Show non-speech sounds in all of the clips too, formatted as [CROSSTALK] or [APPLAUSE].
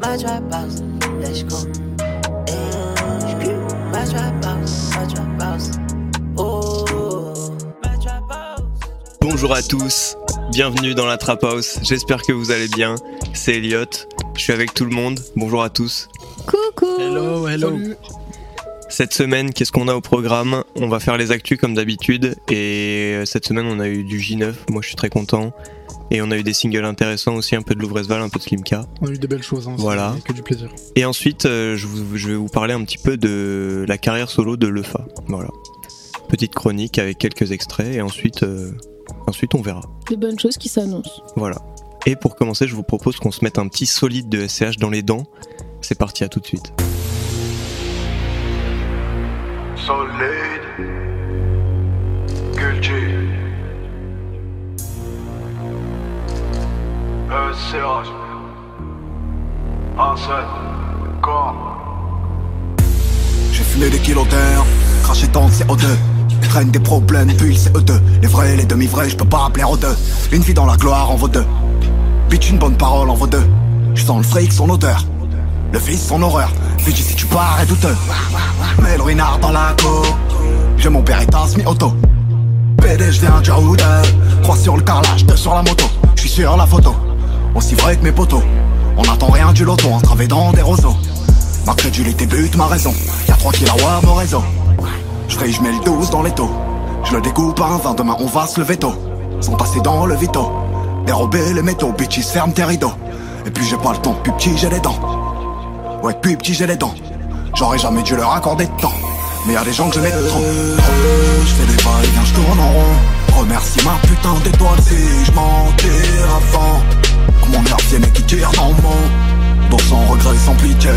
My let's go. My my. Oh. Bonjour à tous, bienvenue dans la Trap House, j'espère que vous allez bien, c'est Elliot, je suis avec tout le monde, bonjour à tous. Coucou Hello, hello. Cette semaine, qu'est-ce qu'on a au programme? On va faire les actus comme d'habitude, et cette semaine on a eu du J9, moi je suis très content, et on a eu des singles intéressants aussi, un peu de Louvresval, un peu de Slimka. On a eu des belles choses, hein, Voilà. c'est que du plaisir. Et ensuite, euh, je, vous- je vais vous parler un petit peu de la carrière solo de Lefa, voilà. Petite chronique avec quelques extraits, et ensuite, euh, ensuite on verra. Des bonnes choses qui s'annoncent. Voilà. Et pour commencer, je vous propose qu'on se mette un petit solide de SCH dans les dents. C'est parti, à tout de suite. Solide SCH A7 Corps. J'ai fumé des kilos d'air, craché tant de CO2 Traîne des problèmes, puis c'est eux deux. Les vrais, les demi-vrais, je peux pas appeler aux deux. Une vie dans la gloire en vaut deux. Bitch une bonne parole en vaut deux. Je sens le fric, son odeur. Le vice, son horreur. Fiji si tu pars est douteux. Mais le ruinard dans la cour J'ai mon péritas mi-auto PD je viens Raoud Croix sur le carrelage, deux sur la moto. Je suis sur la photo Aussi vrai que mes potos On n'attend rien du loto entravé dans des roseaux. Ma crédulité bute ma raison. Y'a 3 kilowatts mon réseau. Je je mets le 12 dans les taux Je le découpe par un 20 demain on va se lever tôt. Sont passés dans le vito. Dérober les métaux Bitches ferme tes rideaux. Et puis j'ai pas le temps Depuis petit j'ai les dents. Ouais depuis petit j'ai les dents. J'aurais jamais dû leur accorder de temps. Mais y'a des gens que je mets trop. Je fais des va et je tourne en rond. Remercie ma putain d'étoile si je m'en tire avant mon vienne et qui tire dans mon Dos sans regret sans pitié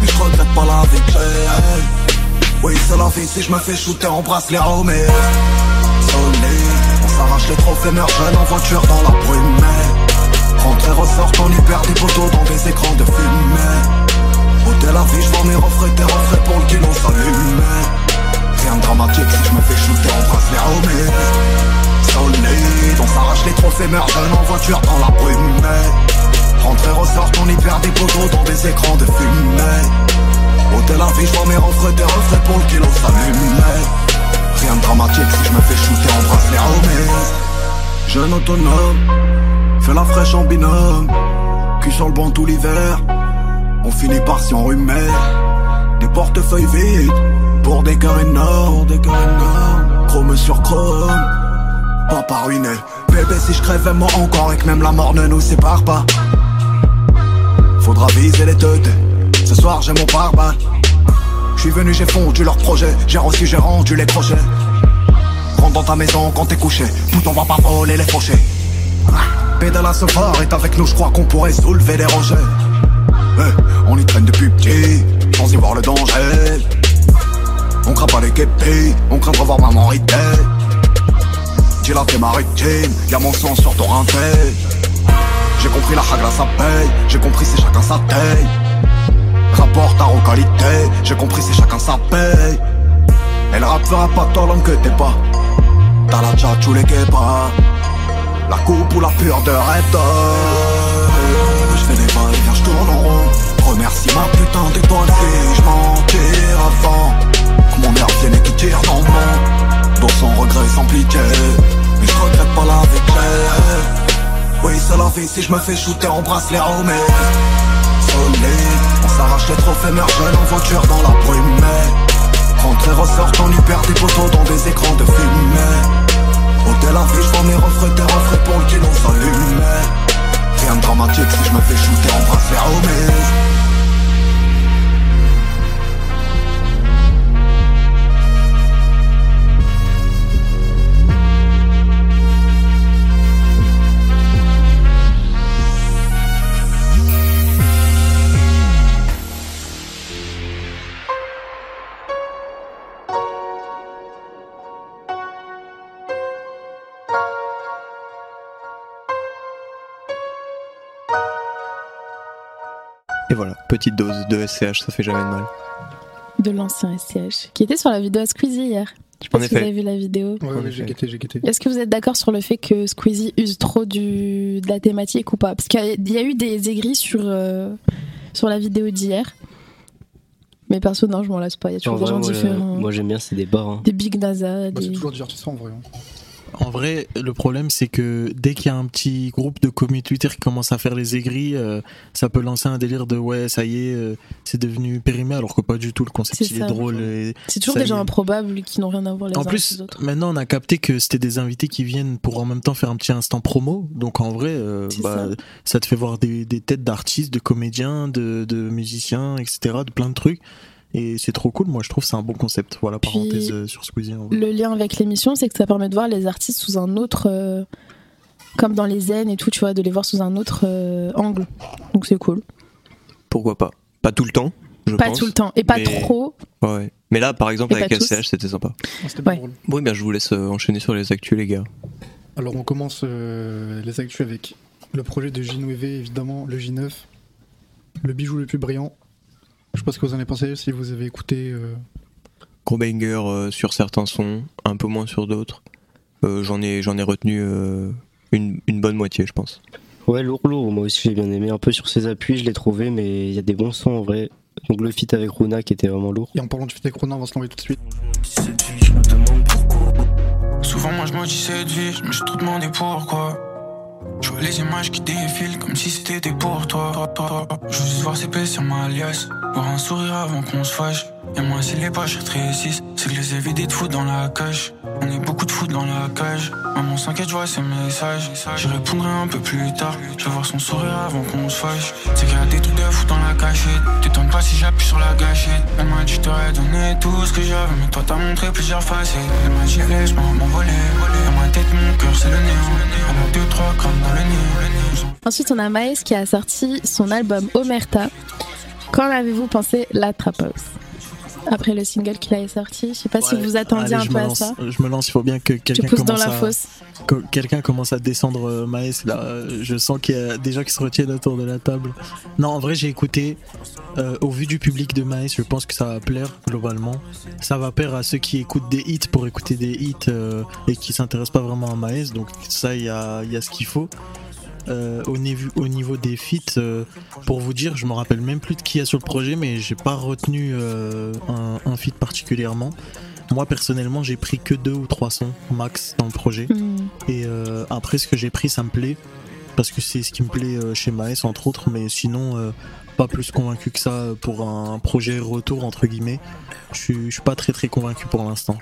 Mais je regrette pas la j'ai. Oui c'est la vie si je me fais shooter embrasse les mais Solide On s'arrache les trophées jeune en voiture dans la brume. Mais Rentre et ressort on y perd des poteaux dans des écrans de fumée. Ôter la vie, je vends mes refrains, tes refrains pour le kilo s'allume Rien de dramatique si je me fais shooter embrasse les on s'arrache les trophées meurt jeune en voiture dans la brume. Mais Rentre et ressort on y perd des poteaux dans des écrans de fumée. Ôter la vie, je vends mes refrains, tes refrains pour le kilo s'allume Rien de dramatique si je me fais shooter embrasse les mais Jeune autonome Fais la fraîche en binôme. Cul sur le banc tout l'hiver On finit par s'y enrhumer. Des portefeuilles vides Pour des cœurs énormes. Des cœurs énormes. Chrome sur chrome Papa ruiné Bébé si je crève moi encore Et que même la mort ne nous sépare pas. Faudra viser les teutés Ce soir j'ai mon pare-balles Je suis venu j'ai fondu leur projet. J'ai reçu j'ai rendu les crochets. Rentre dans ta maison quand t'es couché. Tout on va pas voler les fauchés Pédale à ce fort est avec nous, je crois qu'on pourrait soulever des rochers. Eh, on y traîne depuis petit, sans y voir le danger. On craint pas les képis, on craint de revoir maman riter. J'ai la fait maritime, y'a mon sang sur ton rinté. J'ai compris la hagra ça paye, j'ai compris c'est chacun sa taille. Rapporte à qualité, j'ai compris c'est chacun sa paye. Et le rap pas toi l'homme que t'es pas. T'as la tchatchou les pas. La coupe ou la pure de rêve si je me fais shooter embrasse les mais Solide, on s'arrache les trophées meurt jeune en voiture dans la brume Rentre et ressort on y perd des poteaux dans des écrans de fumée. Ôter la vie, je vends mes refrains, tes refrains pour le kilo s'allume Rien de dramatique si je me fais shooter embrasse les homies petite dose de SCH, ça fait jamais de mal. De l'ancien SCH, qui était sur la vidéo à Squeezie hier. Je sais pas En si vous avez vu la vidéo. Ouais, j'ai guetté, j'ai guetté. Est-ce que vous êtes d'accord sur le fait que Squeezie use trop du, de la thématique ou pas? Parce qu'il y a- eu des aigris sur, euh, sur la vidéo d'hier. Mais perso, non, je m'en lasse pas. Il y a toujours En des vrai, gens moi, différents. moi, j'aime bien ces débats. hein. Des Big NASA. Bah, des... c'est toujours divertissant en vrai. hein. En vrai, le problème, c'est que dès qu'il y a un petit groupe de commis Twitter qui commence à faire les aigris, euh, ça peut lancer un délire de ouais, ça y est, euh, c'est devenu périmé, alors que pas du tout. Le concept, C'est il ça. est drôle. C'est toujours des gens est. improbables qui n'ont rien à voir les En uns plus, les autres. maintenant, on a capté que c'était des invités qui viennent pour en même temps faire un petit instant promo. Donc, en vrai, euh, bah, ça. ça. te fait voir des, des têtes d'artistes, de comédiens, de, de musiciens, etc., de plein de trucs. Et c'est trop cool. Moi, je trouve que c'est un bon concept. Voilà, Puis, parenthèse euh, sur Squeezie. en. Le lien avec l'émission, c'est que ça permet de voir les artistes sous un autre. euh, comme dans les zen et tout, tu vois, de les voir sous un autre euh, angle. Donc c'est cool. Pourquoi pas? Pas tout le temps, je Pas pense. tout le temps. Et pas mais- trop. Ouais. Mais là, par exemple, Et avec. LCH, c'était sympa. Ah, Ouais. drôle. Bon, bien, je vous laisse euh, enchaîner sur les actus, les gars. Alors on commence euh, les actus avec le projet de J9, évidemment, le J9, le bijou le plus brillant. Je sais pas ce que vous en avez pensé, si vous avez écouté. euh, Gros banger euh, sur certains sons, un peu moins sur d'autres. Euh, j'en ai, j'en ai retenu euh, une, une bonne moitié, je pense. Ouais, lourd, lourd. Moi aussi, j'ai bien aimé. Un peu sur ses appuis, je l'ai trouvé, mais il y a des bons sons en vrai. Donc le feat avec Runa qui était vraiment lourd. Et en parlant de Fit Corona, on va se l'envoyer tout de suite. Cette vie, je me demande pourquoi. Souvent, moi, je me dis cette vie, je me suis trop demandé pourquoi. Je vois les images qui défilent comme si c'était pour toi. Je veux juste voir ses plaies sur ma liasse. Voir un sourire avant qu'on se fâche. Et moi, si les poches rétrécissent, c'est que les ai de foot dans la cage. On est beaucoup de foot dans la cage. Maman s'inquiète, je vois ses messages. Je répondrai un peu plus tard. Je veux voir son sourire avant qu'on se fâche. C'est qu'il y a des trucs de fou dans la cachette. T'étonnes pas si j'appuie sur la gâchette. Elle m'a dit, je t'aurais donné tout ce que j'avais. Mais toi, t'as montré plusieurs facettes. Elle m'a dit, laisse-moi m'envoler. Dans ma tête, mon cœur, c'est le néant. Elle a deux, trois grammes dans le nez. Ensuite, on a Maes qui a sorti son album Omerta. Qu'en avez-vous pensé La Après le single qu'il a sorti, je sais pas si vous attendiez Allez, un peu me à lance, ça. Je me lance, il faut bien que quelqu'un pousses dans commence la à- que quelqu'un commence à descendre euh, là. euh, Je sens qu'il y a des gens qui se retiennent autour de la table. Non, en vrai, j'ai écouté. euh, au vu du public de Maës, je pense que ça va plaire globalement. Ça va plaire à ceux qui écoutent des hits pour écouter des hits euh, et qui s'intéressent pas vraiment à Maës. Donc ça, il y a, il y a ce qu'il faut. Euh, au, niveau, au niveau des feats, euh, pour vous dire, je me rappelle même plus de qui il y a sur le projet, mais j'ai pas retenu euh, un, un feat particulièrement. Moi personnellement, j'ai pris que deux ou trois sons max dans le projet. Hmm. Et après, ce que j'ai pris, ça me plaît. Parce que c'est ce qui me plaît euh, chez Maes, entre autres. Mais sinon, euh, pas plus convaincu que ça pour un projet retour, entre guillemets. Je suis- pas très très convaincu pour l'instant.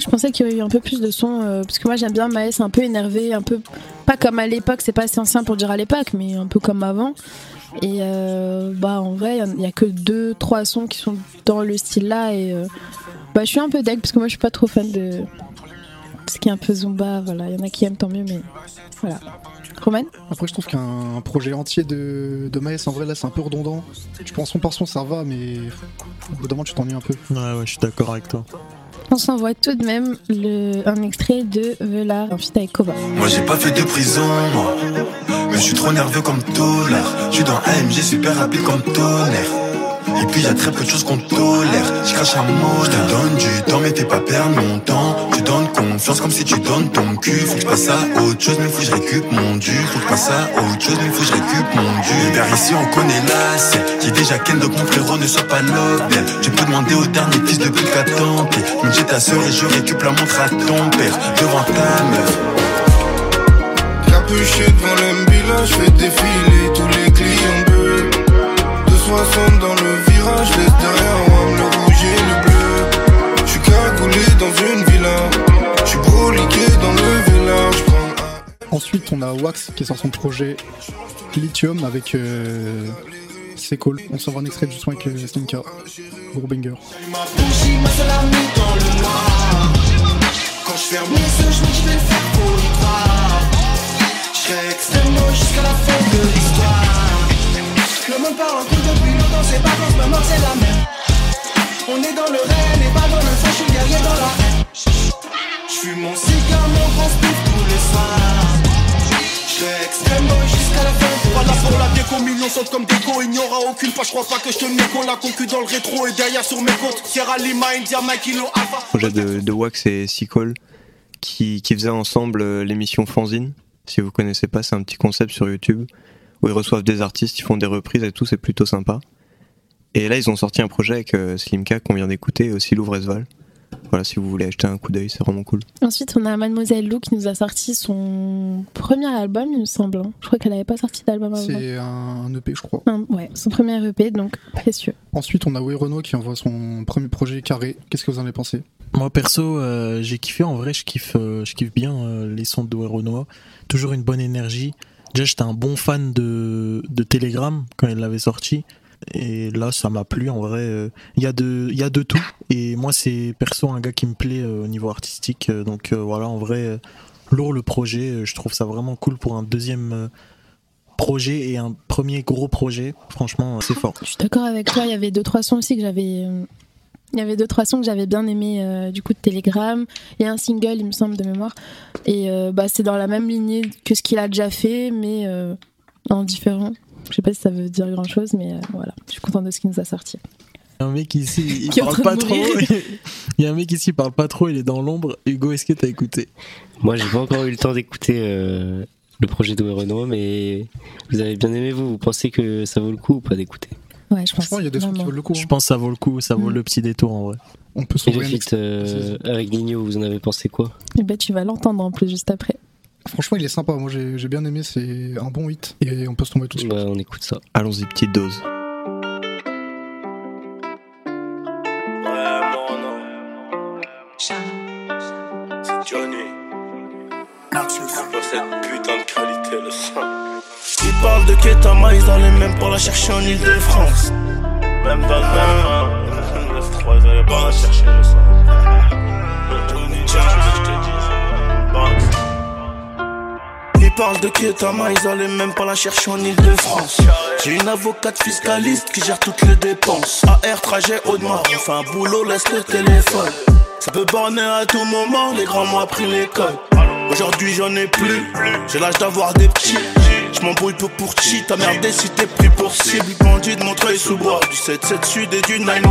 Je pensais qu'il y aurait eu un peu plus de son, euh, parce que moi j'aime bien Maës un peu énervé, un peu pas comme à l'époque, c'est pas assez ancien pour dire à l'époque, mais un peu comme avant. Et euh, bah en vrai, il y a que deux, trois sons qui sont dans le style là, et euh, bah je suis un peu deg parce que moi je suis pas trop fan de ce qui est un peu zumba. Voilà, il y en a qui aiment tant mieux, mais voilà. Roman Après, je trouve qu'un projet entier de, de Maes, en vrai, là, c'est un peu redondant. Tu prends son par son, ça va, mais au bout d'un moment, tu t'ennuies un peu. Ouais, ouais, je suis d'accord avec toi. On s'envoie tout de même le, un extrait de Velard, en feat avec Koba. Moi j'ai pas fait de prison, moi. Mais je suis trop nerveux comme Toller. Je suis dans AMG super rapide comme tonnerre. Et puis y a très peu de choses qu'on tolère. Je crache un mot, je te donne du temps, mais t'es pas perdre mon temps. Tu donnes confiance comme si tu donnes ton cul. Faut que je passe à autre chose, mais faut que je récup mon dû. Faut que je passe à autre chose, mais faut que je récup mon dû. Vers ici, on connaît la scène. J'ai déjà Ken, donc mon frérot ne soit pas l'hôtel. Tu peux demander au dernier fils de pute qu'à tenter. J'ai ta soeur et je récup la montre à ton père. Devant ta meuf. Capuché devant l'Mbila, je fais défiler tous les clients bleus. 260 dans le virage, laisse derrière moi le rouge et le bleu. Je suis cagoulé dans une villa, je suis broliqué dans le village. Ensuite, on a Wax qui sort son projet Lithium avec. Euh, c'est cool. On s'envoie un extrait du son avec euh, Stinka. Gros banger. Bougie, ma seule amie dans le noir. Quand je ferme les yeux, je me dis, je vais le faire pour y croire. Je serai extrêmement jusqu'à la fin de l'histoire. Le monde part c'est pas quand ma mort, c'est la même. On est dans le réel et pas dans le faux, je suis guerrier dans la haine. Je fume mon cigare, mon grand spiff tous les soirs. Je serai extrêmement jusqu'à la fin de Voilà pour la déco million on saute comme des cons, il n'y aura aucune fois, je crois pas que je te mets qu'on l'a concu dans le rétro et derrière sur mes côtes. Sierra Lima, India, Mike, Kilo, Alpha. projet de, de Wax et Seacall qui, qui faisaient ensemble euh, l'émission Fanzine. Si vous connaissez pas, c'est un petit concept sur YouTube où ils reçoivent des artistes, ils font des reprises et tout, c'est plutôt sympa. Et là, ils ont sorti un projet avec euh, Slimka qu'on vient d'écouter et aussi Louvresval. Voilà, si vous voulez acheter un coup d'œil, c'est vraiment cool. Ensuite, on a Mademoiselle Lou qui nous a sorti son premier album, il me semble. hein. Je crois qu'elle avait pas sorti d'album avant. C'est un, EP, je crois. Un- ouais, son premier EP, donc précieux. Ensuite, on a Way Renault qui envoie son premier projet carré. Qu'est-ce que vous en avez pensé? Moi perso, euh, j'ai kiffé. En vrai, je kiffe, euh, je kiffe bien euh, les sons de Renoir. Toujours une bonne énergie. Déjà, j'étais un bon fan de, de Telegram quand il l'avait sorti. Et là, ça m'a plu. En vrai, euh, il y a de, y a de tout. Et moi, c'est perso un gars qui me plaît euh, au niveau artistique. Euh, donc voilà, en vrai, lourd le projet. Je trouve ça vraiment cool pour un deuxième projet et un premier gros projet. Franchement, c'est fort. Je suis d'accord avec toi, il y avait deux trois sons aussi que j'avais il y avait deux trois sons que j'avais bien aimé du coup de Telegram, il y a un single il me semble de mémoire et bah c'est dans la même lignée que ce qu'il a déjà fait mais en différent. Je sais pas si ça veut dire grand chose mais euh, voilà, je suis contente de ce qu'il nous a sorti. Il y a un mec ici, il Qui parle pas trop. [LAUGHS] Il y a un mec ici, il parle pas trop, il est dans l'ombre. Hugo, est-ce que t'as écouté? Moi, j'ai pas encore eu le temps d'écouter euh, le projet de Renault, mais vous avez bien aimé vous. Vous pensez que ça vaut le coup ou pas d'écouter? Ouais, je pense. Franchement, il y a des qui valent le coup. Je pense que ça vaut le coup, ça vaut Mm. le petit détour en vrai. On peut Et le feat euh, avec Nino, vous en avez pensé quoi? Et ben tu vas l'entendre en plus juste après. Franchement, il est sympa. Moi, j'ai j'ai bien aimé. C'est un bon hit. Et on peut se tomber tout de suite. Bah, on écoute ça. Allons-y, petite dose. De. Ils parlent Ketama, ils allaient même pas la chercher en Ile-de-France. Même dans le même. 9-3, ils allaient pas la chercher, le sang. Johnny, tiens, je te dis. Parlent de Ketama, ils allaient même pas la chercher en Ile-de-France. J'ai une avocate fiscaliste qui gère toutes les dépenses. AR, trajet, Audemars, on fait un boulot, laisse le téléphone. Ça peut borner à tout moment, les grands m'ont appris l'école. Aujourd'hui j'en ai plus, j'ai l'âge d'avoir des petits. Je m'embrouille peu pour chi, ta merde si t'es pris pour cible. Bandit de Montreuil sous bois, du 7-7 sud et du 9-1.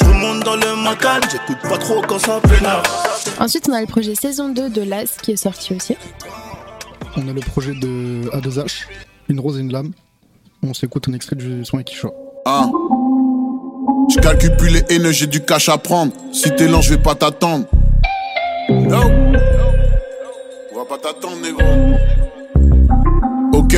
Je remonte dans le macan, j'écoute pas trop quand ça pénard. Ensuite, on a le projet saison 2 de Las qui est sorti aussi. On a le projet de A2H, Une rose et une lame. On s'écoute un extrait du son Ekisha. Ah. Je calcule les haineux, j'ai du cash à prendre. Si t'es lent, je vais pas t'attendre. Yo. On va pas t'attendre, négro. Ok.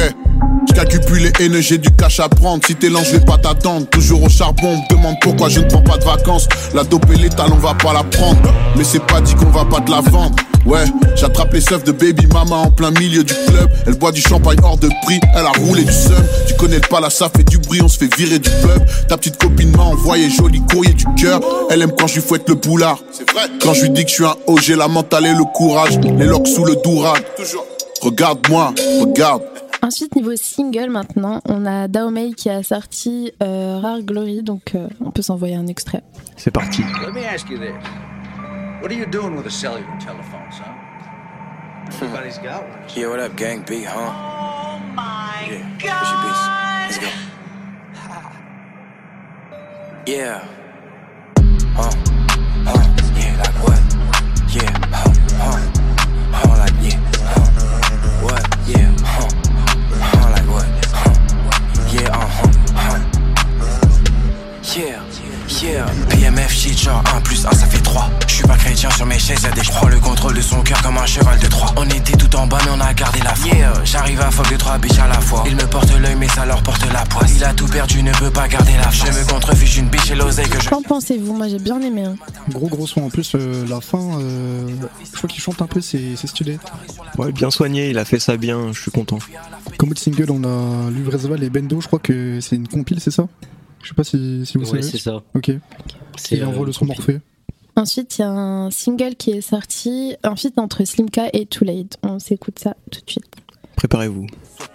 Je calcule les haineux, j'ai du cash à prendre. Si t'es lent, je vais pas t'attendre. Toujours au charbon, on me demande pourquoi je ne prends pas de vacances. La dope et l'étal, on va pas la prendre. Mais c'est pas dit qu'on va pas te la vendre. Ouais, j'attrape les seufs de baby mama en plein milieu du club. Elle boit du champagne hors de prix, elle a roulé du seum. Tu connais le palace, ça fait du bruit, on se fait virer du pub. Ta petite copine m'a envoyé joli courrier du cœur. Elle aime quand je lui fouette le boulard. C'est vrai. Quand je lui dis que je suis un haut, j'ai la mentale et le courage. Les locks sous le dourad. Toujours. Regarde-moi, regarde. Ensuite, niveau single maintenant, on a Daomei qui a sorti euh, Rare Glory, donc euh, on peut s'envoyer un extrait. C'est parti. Let me ask you this. What are you doing with a cellular telephone, son? Everybody's got one. [LAUGHS] Yeah, what up, gang? B, huh? Oh my yeah. god! What's your beats? Let's go. [SIGHS] Yeah. Huh? Huh? Yeah, like what? Yeah. Huh? Huh? Huh? Like yeah. Huh? What? Yeah. Huh? Huh? Like what? Huh? Yeah. Uh huh. Huh? Yeah. Yeah. PMF shit genre 1 plus 1 ça fait 3 Je suis pas chrétien sur mes chaises des Je prends le contrôle de son cœur comme un cheval de 3 On était tout en bas mais on a gardé la foi Yeah. J'arrive à fuck de 3 bitches à la fois Il me porte l'œil mais ça leur porte la poisse Il a tout perdu ne peut pas garder la face Je me contrefiche une biche et l'oseille que je Qu'en pensez-vous Moi j'ai bien aimé. hein. Gros gros son en plus, euh, la fin, euh, je crois qu'il chante un peu, c'est c'est stylé. Ouais, bien soigné, il a fait ça bien, je suis content. Comme autre single, on a Luvresval et Bendo, je crois que c'est une compile, c'est ça? Je sais pas si, si vous Ouais, savez. c'est ça. Ok. Envoie euh, le son Morphée. Ensuite, il y a un single qui est sorti, un feat entre Slimka et Too Late. On s'écoute ça tout de suite. Préparez-vous.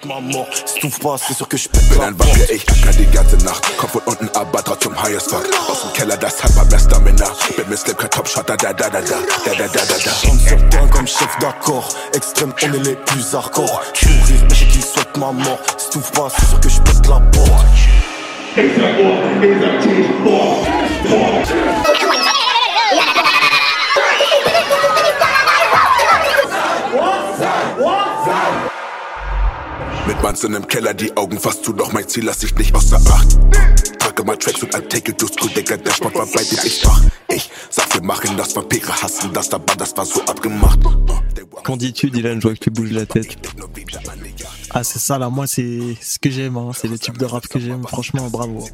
Ma mort, si t'ouvres pas, c'est sûr que je pète Bin la ein porte. Vampir, ich kann die ganze Nacht. Komm von unten ab, Batra zum High as fuck. Aus dem Keller, das hat mein bester Männer. Bin mit Slip, kein Topshotter, da da da da, da da da da da. Chante sur le terrain comme chef d'accord. Extrême, on est les plus hardcore. Courir, mais j'ai qui souhaite ma mort. Si t'ouvres pas, c'est sûr que je pète la porte. Mit Manzen im Keller, die Augen fast zu, doch mein Ziel lass ich nicht außer Acht. Trage mal Tracks und it to school, Digga, der Sport war bei dem ich wach. Ich sag, wir machen das, Vampire hassen das, aber das war so abgemacht. Qu'en dis-tu, Dylan Je vois que tu bouges la tête. Ah, c'est ça là, moi c'est ce que j'aime, hein. c'est le type de rap que j'aime, franchement, bravo.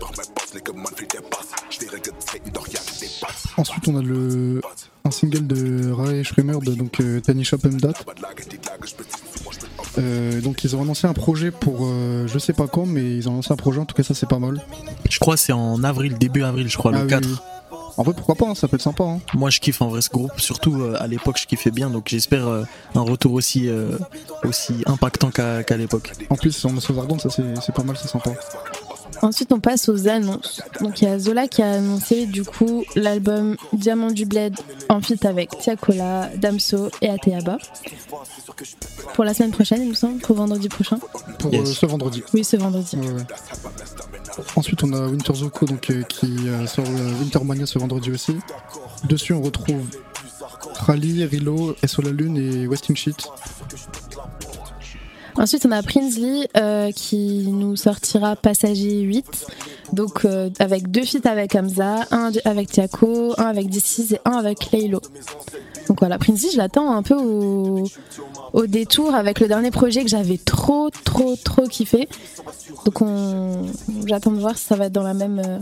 Ensuite, on a le un single de Ray Schremer de donc euh, Tanisha Pemdat. Euh, donc ils ont annoncé un projet pour euh, je sais pas quand, mais ils ont annoncé un projet. En tout cas, ça c'est pas mal. Je crois c'est en avril, début avril, je crois, Ah le oui, 4. oui. En vrai, pourquoi pas hein, Ça peut être sympa. hein. Moi je kiffe en vrai ce groupe, surtout euh, à l'époque je kiffais bien, donc j'espère euh, un retour aussi, euh, aussi impactant qu'à l'époque. En plus, on est sur ça c'est pas mal, c'est sympa. Ensuite, on passe aux annonces. Donc, il y a Zola qui a annoncé du coup l'album Diamant du Bled en feat avec Tiakola, Damso et Ateaba. Pour la semaine prochaine, il me semble, pour vendredi prochain. Pour euh, ce vendredi. Oui, ce vendredi. Ouais, ouais. Ensuite, on a Winter Zoko donc, euh, qui euh, sort euh, Wintermania ce vendredi aussi. Dessus, on retrouve Rally, Rilo, SO La Lune et Westing Sheet. Ensuite, on a Prinsley euh, qui nous sortira Passager 8. Donc, avec deux feats avec Hamza, un avec Tiako, un avec D6 et un avec Laylo. Donc voilà, Prinsley, je l'attends un peu au, au détour avec le dernier projet que j'avais trop, trop, trop kiffé. Donc, on, j'attends de voir si ça va être dans la même euh,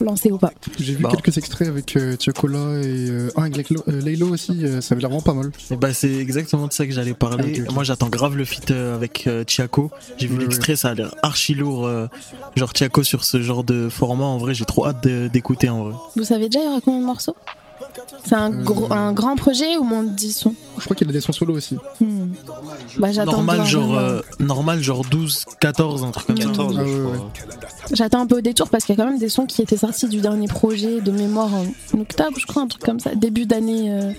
lancée ou pas. J'ai vu quelques extraits avec euh, Tiakola et euh, un avec Laylo, euh, aussi, euh, ça avait l'air vraiment pas mal. Et bah c'est exactement de ça que j'allais parler. Ah. Moi j'attends grave le feat euh, avec euh, Tiako. J'ai vu l'extrait, ça a l'air archi lourd. euh, genre Tiako sur ce genre de format, en vrai j'ai trop hâte de- d'écouter en vrai. Vous savez déjà, il y aura combien de morceaux? C'est un, gros, un grand projet ou moins de 10 sons Je crois qu'il a des sons solo aussi. Hmm. Bah, de Normal genre, euh, normal genre 12, 14, un truc comme ça. 14, Ah, ouais. J'attends un peu au détour parce qu'il y a quand même des sons qui étaient sortis du dernier projet de mémoire en octobre, je crois, un truc comme ça, début d'année. euh.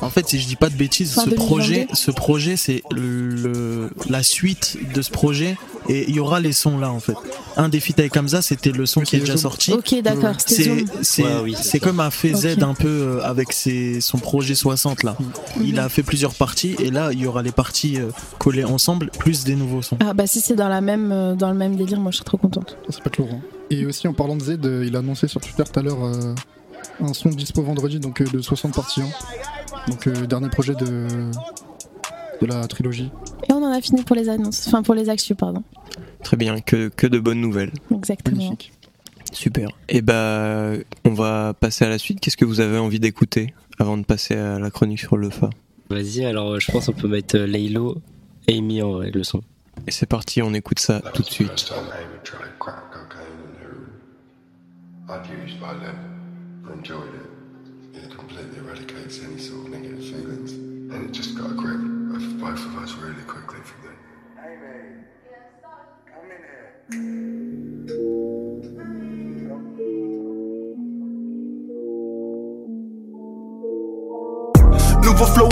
En fait, si je dis pas de bêtises, ce 2022. projet, ce projet, c'est le, la suite de ce projet et il y aura les sons là en fait. Un des feats avec Hamza, c'était le son qui est déjà sorti. Ok, d'accord, C'est Zoom. c'est Ouais, oui, c'est comme a fait Z un peu euh, avec ses, son projet 60 là. Il a fait plusieurs parties et là il y aura les parties euh, collées ensemble plus des nouveaux sons. Ah bah si c'est dans, la même, euh, dans le même délire, moi je serais trop contente. Ça, c'est pas toujours. hein. Et aussi en parlant de Z, euh, il a annoncé sur Twitter tout à l'heure euh, un son dispo vendredi donc euh, de 60 parties. hein. Donc euh, dernier projet de, de la trilogie. Et on en a fini pour les annonces, enfin pour les actus, pardon. Très bien, que, que de bonnes nouvelles. Exactement. Magnifique. Super. Et bah, on va passer à la suite. Qu'est-ce que vous avez envie d'écouter avant de passer à la chronique sur le FA Vas-y, alors je pense qu'on peut mettre euh, Laylo, Amy en vrai, le son. Et c'est parti, on écoute ça tout de suite. I'd used by then. I enjoyed it. It completely eradicates any sort of negative feelings. And it just got a grip both of us really quickly from there. Hey, man. Yeah, Come in here. Nouveau flow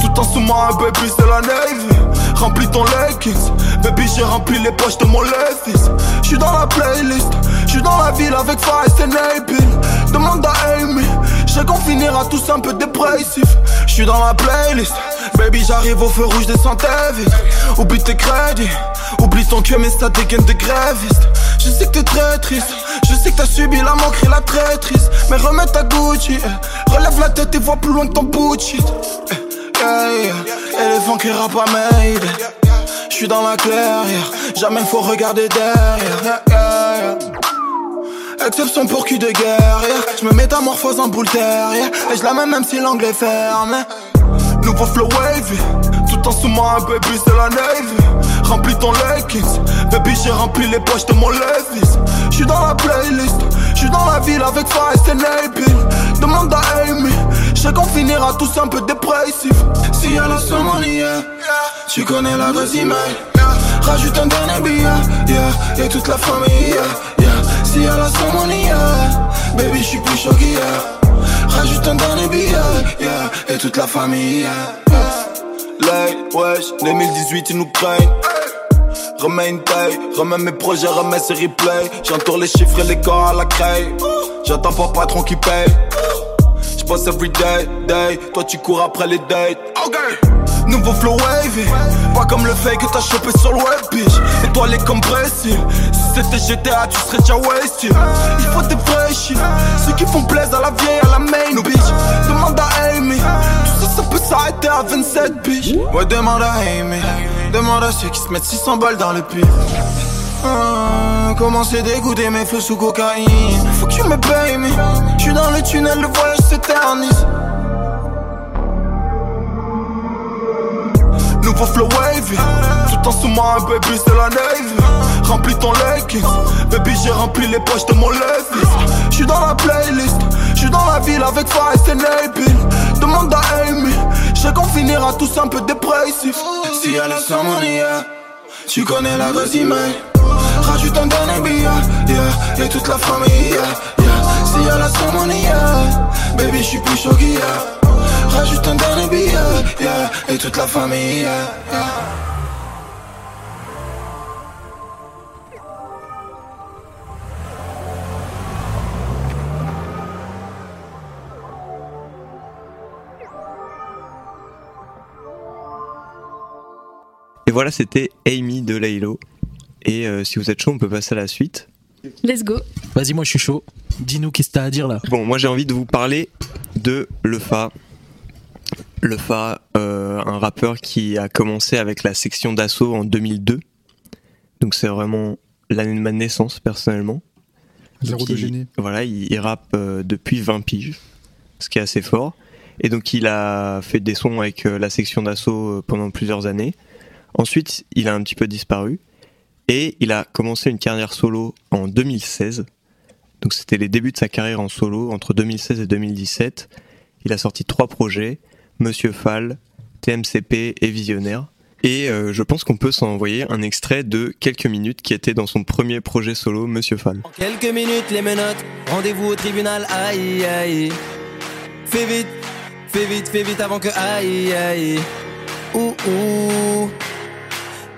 tout en sous-moi un baby c'est la navy Remplis ton leggings, baby j'ai rempli les poches de mon Levi's. J'suis dans la playlist, j'suis dans la ville avec Fares et Nabil. Demande à Amy, j'ai qu'on finira tous un peu dépressif J'suis dans la playlist, baby j'arrive au feu rouge très vite Oublie tes crédits, oublie ton cul mais ça dégaine des grévistes. Je sais que t'es très triste, je sais que t'as subi la moquerie, la traîtrise. Mais remets ta Gucci, eh. Relève la tête et vois plus loin que ton bullshit eh. Yeah, yeah. Éléphant qui rappe à made J'suis dans la clairière, jamais faut regarder derrière. Exception pour cul de guerrière Je me métamorphose en boule terrière Et je mets même si l'angle est fermé. Nouveau flow wavy. Tout en sous-moi un baby c'est la navy. Remplis ton leggings. Baby j'ai rempli les poches de mon Levi's. J'suis dans la playlist J'suis dans la ville avec Fares et Nabil Demande à Amy Je sais qu'on finira tous un peu dépressifs Si y'a la somme on y est Tu connais l'adresse email. Rajoute un dernier billet, yeah. Et toute la famille, yeah, yeah. Si la cérémonie, yeah. Baby, j'suis plus chaud qu'hier. Rajoute un dernier billet, yeah. Et toute la famille, yeah. Late, wesh, 2018 ils nous craignent Remets une taille, remets mes projets, remets ces replays. J'entoure les chiffres et les corps à la craie. J'attends pas patron qui paye. J'bosse everyday, day Toi tu cours après les dates. Nouveau flow wavy. Pas comme le fake que t'as chopé sur le web bitch. Étoilé comme Brésil. Si c'était GTA tu serais déjà wasted. Il faut des vrais shit Ceux qui font plaisir à la vieille à la main bitch. Demande à Amy. Tout ça ça peut s'arrêter à 27 bitch. Ouais demande à Amy Demande à ceux qui se mettent 600 balles dans le pire ah, Comment c'est dégoûté mes feux sous cocaïne. Faut que tu me payes mais J'suis dans le tunnel le voyage s'éternise. Nouveau flow wavy Tout en sous-marin baby c'est la navy. Remplis ton leggings. Baby j'ai rempli les poches de mon levis. J'suis dans la playlist. J'suis dans la ville avec Fares et Nabil Si y'a la cérémonie, yeah. Tu connais l'adresse email. Rajoute un dernier billet, yeah. Et toute la famille, yeah, yeah. Si y'a la cérémonie, yeah. Baby, j'suis plus chaud. Rajoute un dernier billet, yeah. Et toute la famille, yeah, yeah. Et voilà, c'était Amy de Laylo. Et euh, si vous êtes chaud, on peut passer à la suite. Let's go. Vas-y, moi je suis chaud. Dis-nous qu'est-ce que t'as à dire là. Bon, moi j'ai envie de vous parler de Lefa. Lefa, euh, un rappeur qui a commencé avec la section d'assaut en 2002. Donc c'est vraiment l'année de ma naissance personnellement. Zéro de génie. Voilà, il, il rappe euh, depuis 20 piges, ce qui est assez fort. Et donc il a fait des sons avec euh, la section d'assaut pendant plusieurs années. Ensuite, il a un petit peu disparu. Et il a commencé une carrière solo en 2016. Donc c'était les débuts de sa carrière en solo entre 2016 et 2017. Il a sorti trois projets, Monsieur Fall, TMCP et Visionnaire. Et euh, je pense qu'on peut s'envoyer un extrait de quelques minutes qui était dans son premier projet solo, Monsieur Fall. Quelques minutes, les menottes, rendez-vous au tribunal, aïe aïe. Fais vite, fais vite, fais vite avant que aïe aïe. Ouh ouh.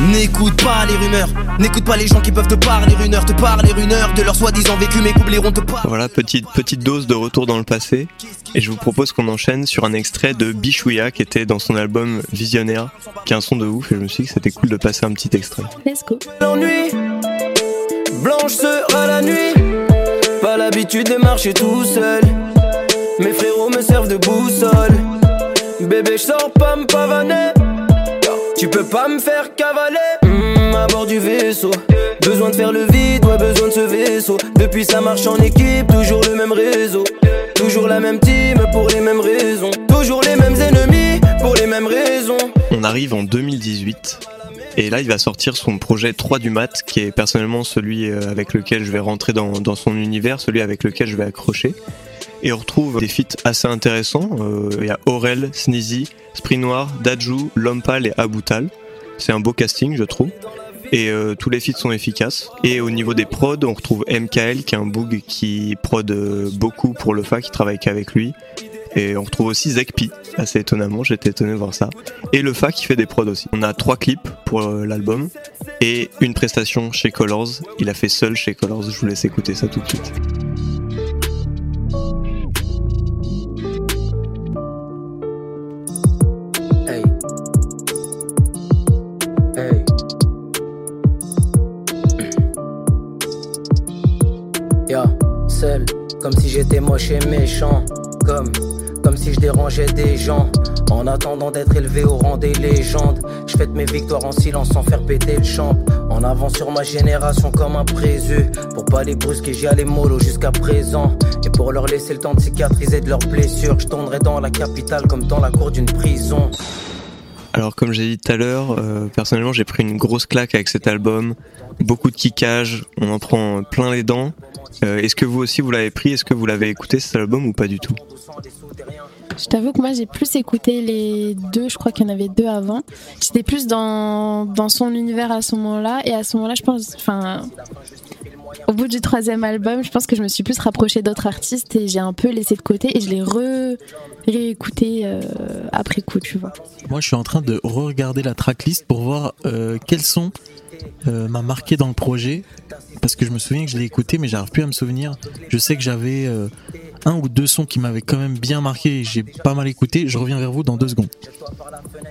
N'écoute pas les rumeurs, n'écoute pas les gens qui peuvent te parler une heure, te parler une heure de leur soi-disant vécu, mais qu'oublieront te parler. Voilà, petite, petite dose de retour dans le passé. Et je vous propose qu'on enchaîne sur un extrait de Bichouya qui était dans son album Visionnaire, qui est un son de ouf. Et je me suis dit que c'était cool de passer un petit extrait. Let's go. L'ennui, blanche sera la nuit. Pas l'habitude de marcher tout seul. Mes frérots me servent de boussole. Bébé, je sors pas me pavaner. Tu peux pas me faire cavaler. Hmm, à bord du vaisseau. Besoin de faire le vide, ouais, besoin de ce vaisseau. Depuis ça marche en équipe, toujours le même réseau. Toujours la même team pour les mêmes raisons. Toujours les mêmes ennemis pour les mêmes raisons. On arrive en 2018. Et là, il va sortir son projet 3 du mat, qui est personnellement celui euh, avec lequel je vais rentrer dans, son univers, celui avec lequel je vais accrocher. Et on retrouve des feats assez intéressants. Euh, Il y a Aurel, Sneezy, Spring Noir, Dajou, Lompal et Aboutal. C'est un beau casting, je trouve. Et euh, tous les feats sont efficaces. Et au niveau des prods, on retrouve MKL, qui est un boog qui prod beaucoup pour le FA, qui travaille qu'avec lui. Et on retrouve aussi Zekpi, assez étonnamment, j'étais étonné de voir ça. Et le FA qui fait des prods aussi. On a trois clips pour euh, l'album et une prestation chez Colors. Il a fait seul chez Colors, je vous laisse écouter ça tout de suite. [CLEARS THROAT] Seul, comme si j'étais moche et méchant. Comme, comme si je dérangeais des gens. En attendant d'être élevé au rang des légendes, je fête mes victoires en silence sans faire péter le champ. En avant sur ma génération comme un présu. Pour pas les brusquer, j'y allais mollo jusqu'à présent. Et pour leur laisser le temps de cicatriser de leurs blessures, je tournerai dans la capitale comme dans la cour d'une prison. Alors comme j'ai dit tout à l'heure, euh, personnellement j'ai pris une grosse claque avec cet album, beaucoup de kickage, on en prend plein les dents. Euh, Est-ce que vous aussi vous l'avez pris? Est-ce que vous l'avez écouté cet album ou pas du tout? Je t'avoue que moi j'ai plus écouté les deux, je crois qu'il y en avait deux avant. J'étais plus dans, dans son univers à ce moment-là et à ce moment-là je pense, enfin, au bout du troisième album, je pense que je me suis plus rapprochée d'autres artistes et j'ai un peu laissé de côté et je l'ai réécouté euh, après coup, tu vois. Moi, je suis en train de re-regarder la tracklist pour voir euh, quels sons euh, m'a marqué dans le projet. Parce que je me souviens que je l'ai écouté, mais j'arrive plus à me souvenir. Je sais que j'avais euh, un ou deux sons qui m'avaient quand même bien marqué et j'ai pas mal écouté. Je reviens vers vous dans deux secondes.